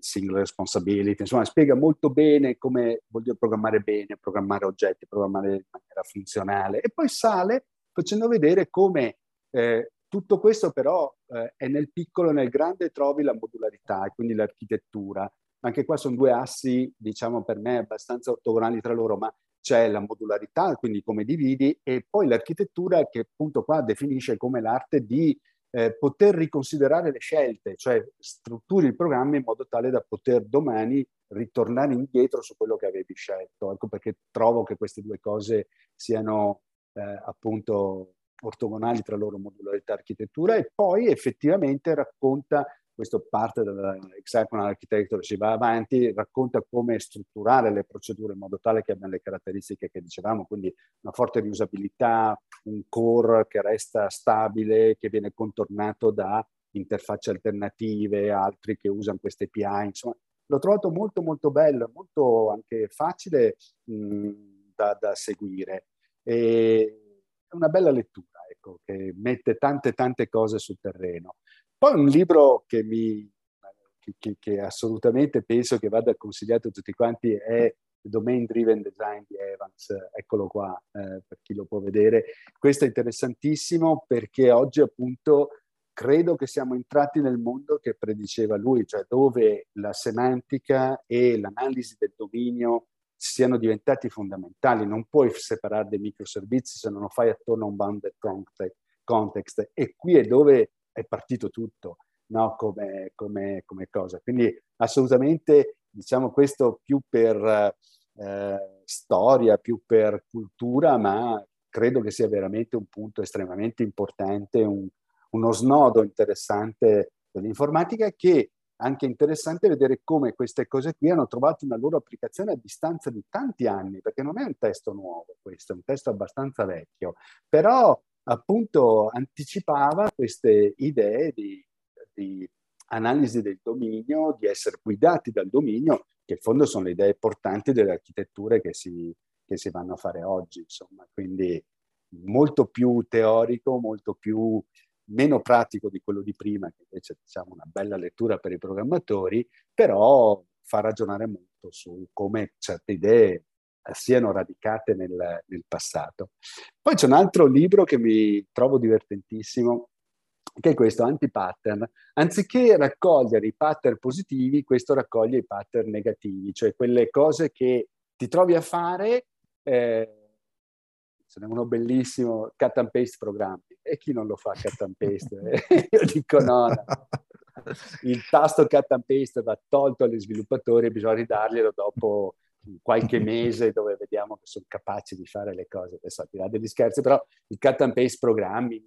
single responsibility, insomma spiega molto bene come voglio programmare bene, programmare oggetti, programmare in maniera funzionale e poi sale facendo vedere come eh, tutto questo però eh, è nel piccolo e nel grande trovi la modularità e quindi l'architettura. Anche qua sono due assi, diciamo per me, abbastanza ortogonali tra loro, ma c'è la modularità, quindi come dividi, e poi l'architettura che appunto qua definisce come l'arte di eh, poter riconsiderare le scelte, cioè strutturi il programma in modo tale da poter domani ritornare indietro su quello che avevi scelto. Ecco perché trovo che queste due cose siano eh, appunto ortogonali tra loro modularità architettura e poi effettivamente racconta questo parte dell'Hexagonal Architecture si va avanti, racconta come strutturare le procedure in modo tale che abbiano le caratteristiche che dicevamo, quindi una forte riusabilità, un core che resta stabile, che viene contornato da interfacce alternative, altri che usano queste API, insomma, l'ho trovato molto molto bello, molto anche facile mh, da, da, seguire. E è una bella lettura, ecco, che mette tante tante cose sul terreno. Poi un libro che, mi, che, che assolutamente penso che vada consigliato a tutti quanti è Domain Driven Design di Evans, eccolo qua eh, per chi lo può vedere. Questo è interessantissimo perché oggi appunto credo che siamo entrati nel mondo che prediceva lui, cioè dove la semantica e l'analisi del dominio siano diventati fondamentali. Non puoi separare dei microservizi se non lo fai attorno a un bounded context. E qui è dove è partito tutto no? come, come, come, cosa. Quindi assolutamente diciamo questo più per eh, storia, più per cultura, ma credo che sia veramente un punto estremamente importante, un, uno snodo interessante dell'informatica che anche interessante vedere come queste cose qui hanno trovato una loro applicazione a distanza di tanti anni, perché non è un testo nuovo questo, è un testo abbastanza vecchio, però appunto anticipava queste idee di, di analisi del dominio, di essere guidati dal dominio, che in fondo sono le idee portanti delle architetture che si, che si vanno a fare oggi. Insomma. Quindi molto più teorico, molto più meno pratico di quello di prima, che invece è diciamo, una bella lettura per i programmatori, però fa ragionare molto su come certe idee siano radicate nel, nel passato. Poi c'è un altro libro che mi trovo divertentissimo, che è questo anti-pattern. Anziché raccogliere i pattern positivi, questo raccoglie i pattern negativi, cioè quelle cose che ti trovi a fare, eh, ce n'è uno bellissimo, cut and paste programmi. E chi non lo fa cut and paste? Io dico no, no. Il tasto cut and paste va tolto agli sviluppatori, bisogna ridarglielo dopo qualche mese dove vediamo che sono capaci di fare le cose, adesso al di là degli scherzi, però il cut and paste programming,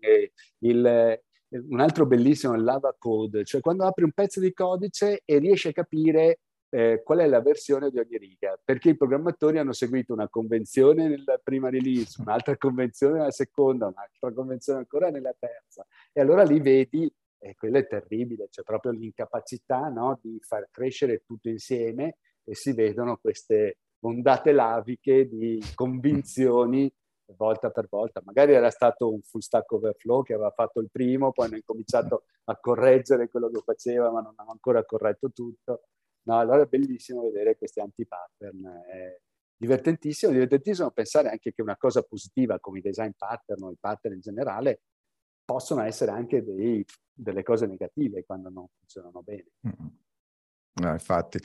il, un altro bellissimo è lava code, cioè quando apri un pezzo di codice e riesci a capire eh, qual è la versione di ogni riga, perché i programmatori hanno seguito una convenzione nella prima release, un'altra convenzione nella seconda, un'altra convenzione ancora nella terza, e allora lì vedi, e quello è terribile, c'è proprio l'incapacità no, di far crescere tutto insieme e si vedono queste ondate laviche di convinzioni volta per volta. Magari era stato un full stack overflow che aveva fatto il primo, poi hanno incominciato a correggere quello che faceva, ma non hanno ancora corretto tutto. No, allora è bellissimo vedere questi anti-pattern. È divertentissimo, divertentissimo pensare anche che una cosa positiva come i design pattern o i pattern in generale possono essere anche dei, delle cose negative quando non funzionano bene. No, infatti,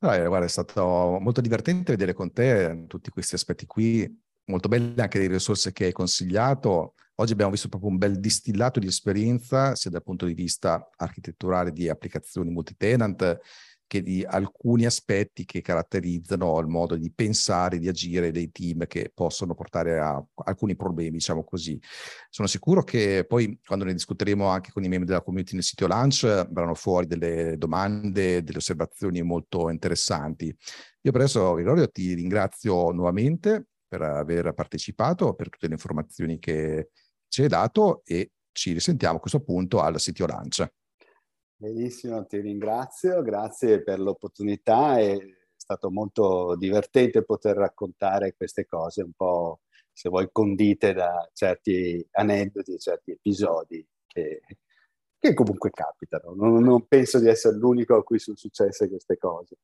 guarda, è stato molto divertente vedere con te tutti questi aspetti qui, molto belle anche le risorse che hai consigliato. Oggi abbiamo visto proprio un bel distillato di esperienza, sia dal punto di vista architetturale di applicazioni multi-tenant, che di alcuni aspetti che caratterizzano il modo di pensare, di agire dei team che possono portare a alcuni problemi, diciamo così. Sono sicuro che poi quando ne discuteremo anche con i membri della community nel sito Lunch verranno fuori delle domande, delle osservazioni molto interessanti. Io per adesso, Gregorio, ti ringrazio nuovamente per aver partecipato, per tutte le informazioni che ci hai dato e ci risentiamo a questo punto al sito Lunch. Benissimo, ti ringrazio, grazie per l'opportunità, è stato molto divertente poter raccontare queste cose un po', se vuoi, condite da certi aneddoti, certi episodi che, che comunque capitano. Non, non, penso di essere l'unico a cui sono successe queste cose.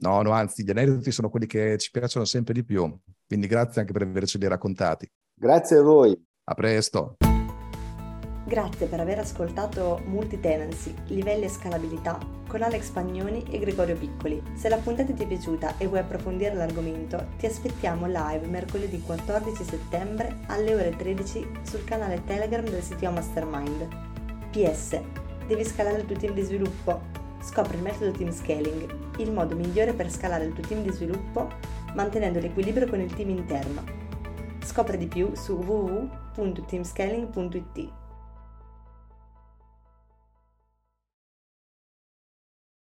No, no, anzi, gli aneddoti sono quelli che ci piacciono sempre di più, quindi grazie anche per averceli raccontati. Grazie a voi. A presto. Grazie per aver ascoltato Multitenancy, livelli e scalabilità con Alex Pagnoni e Gregorio Piccoli. Se la puntata ti è piaciuta e vuoi approfondire l'argomento, ti aspettiamo live mercoledì 14 settembre alle ore 13 sul canale Telegram del sito Mastermind. PS, devi scalare il tuo team di sviluppo? Scopri il metodo Team Scaling, il modo migliore per scalare il tuo team di sviluppo mantenendo l'equilibrio con il team interno. Scopri di più su www.teamscaling.it.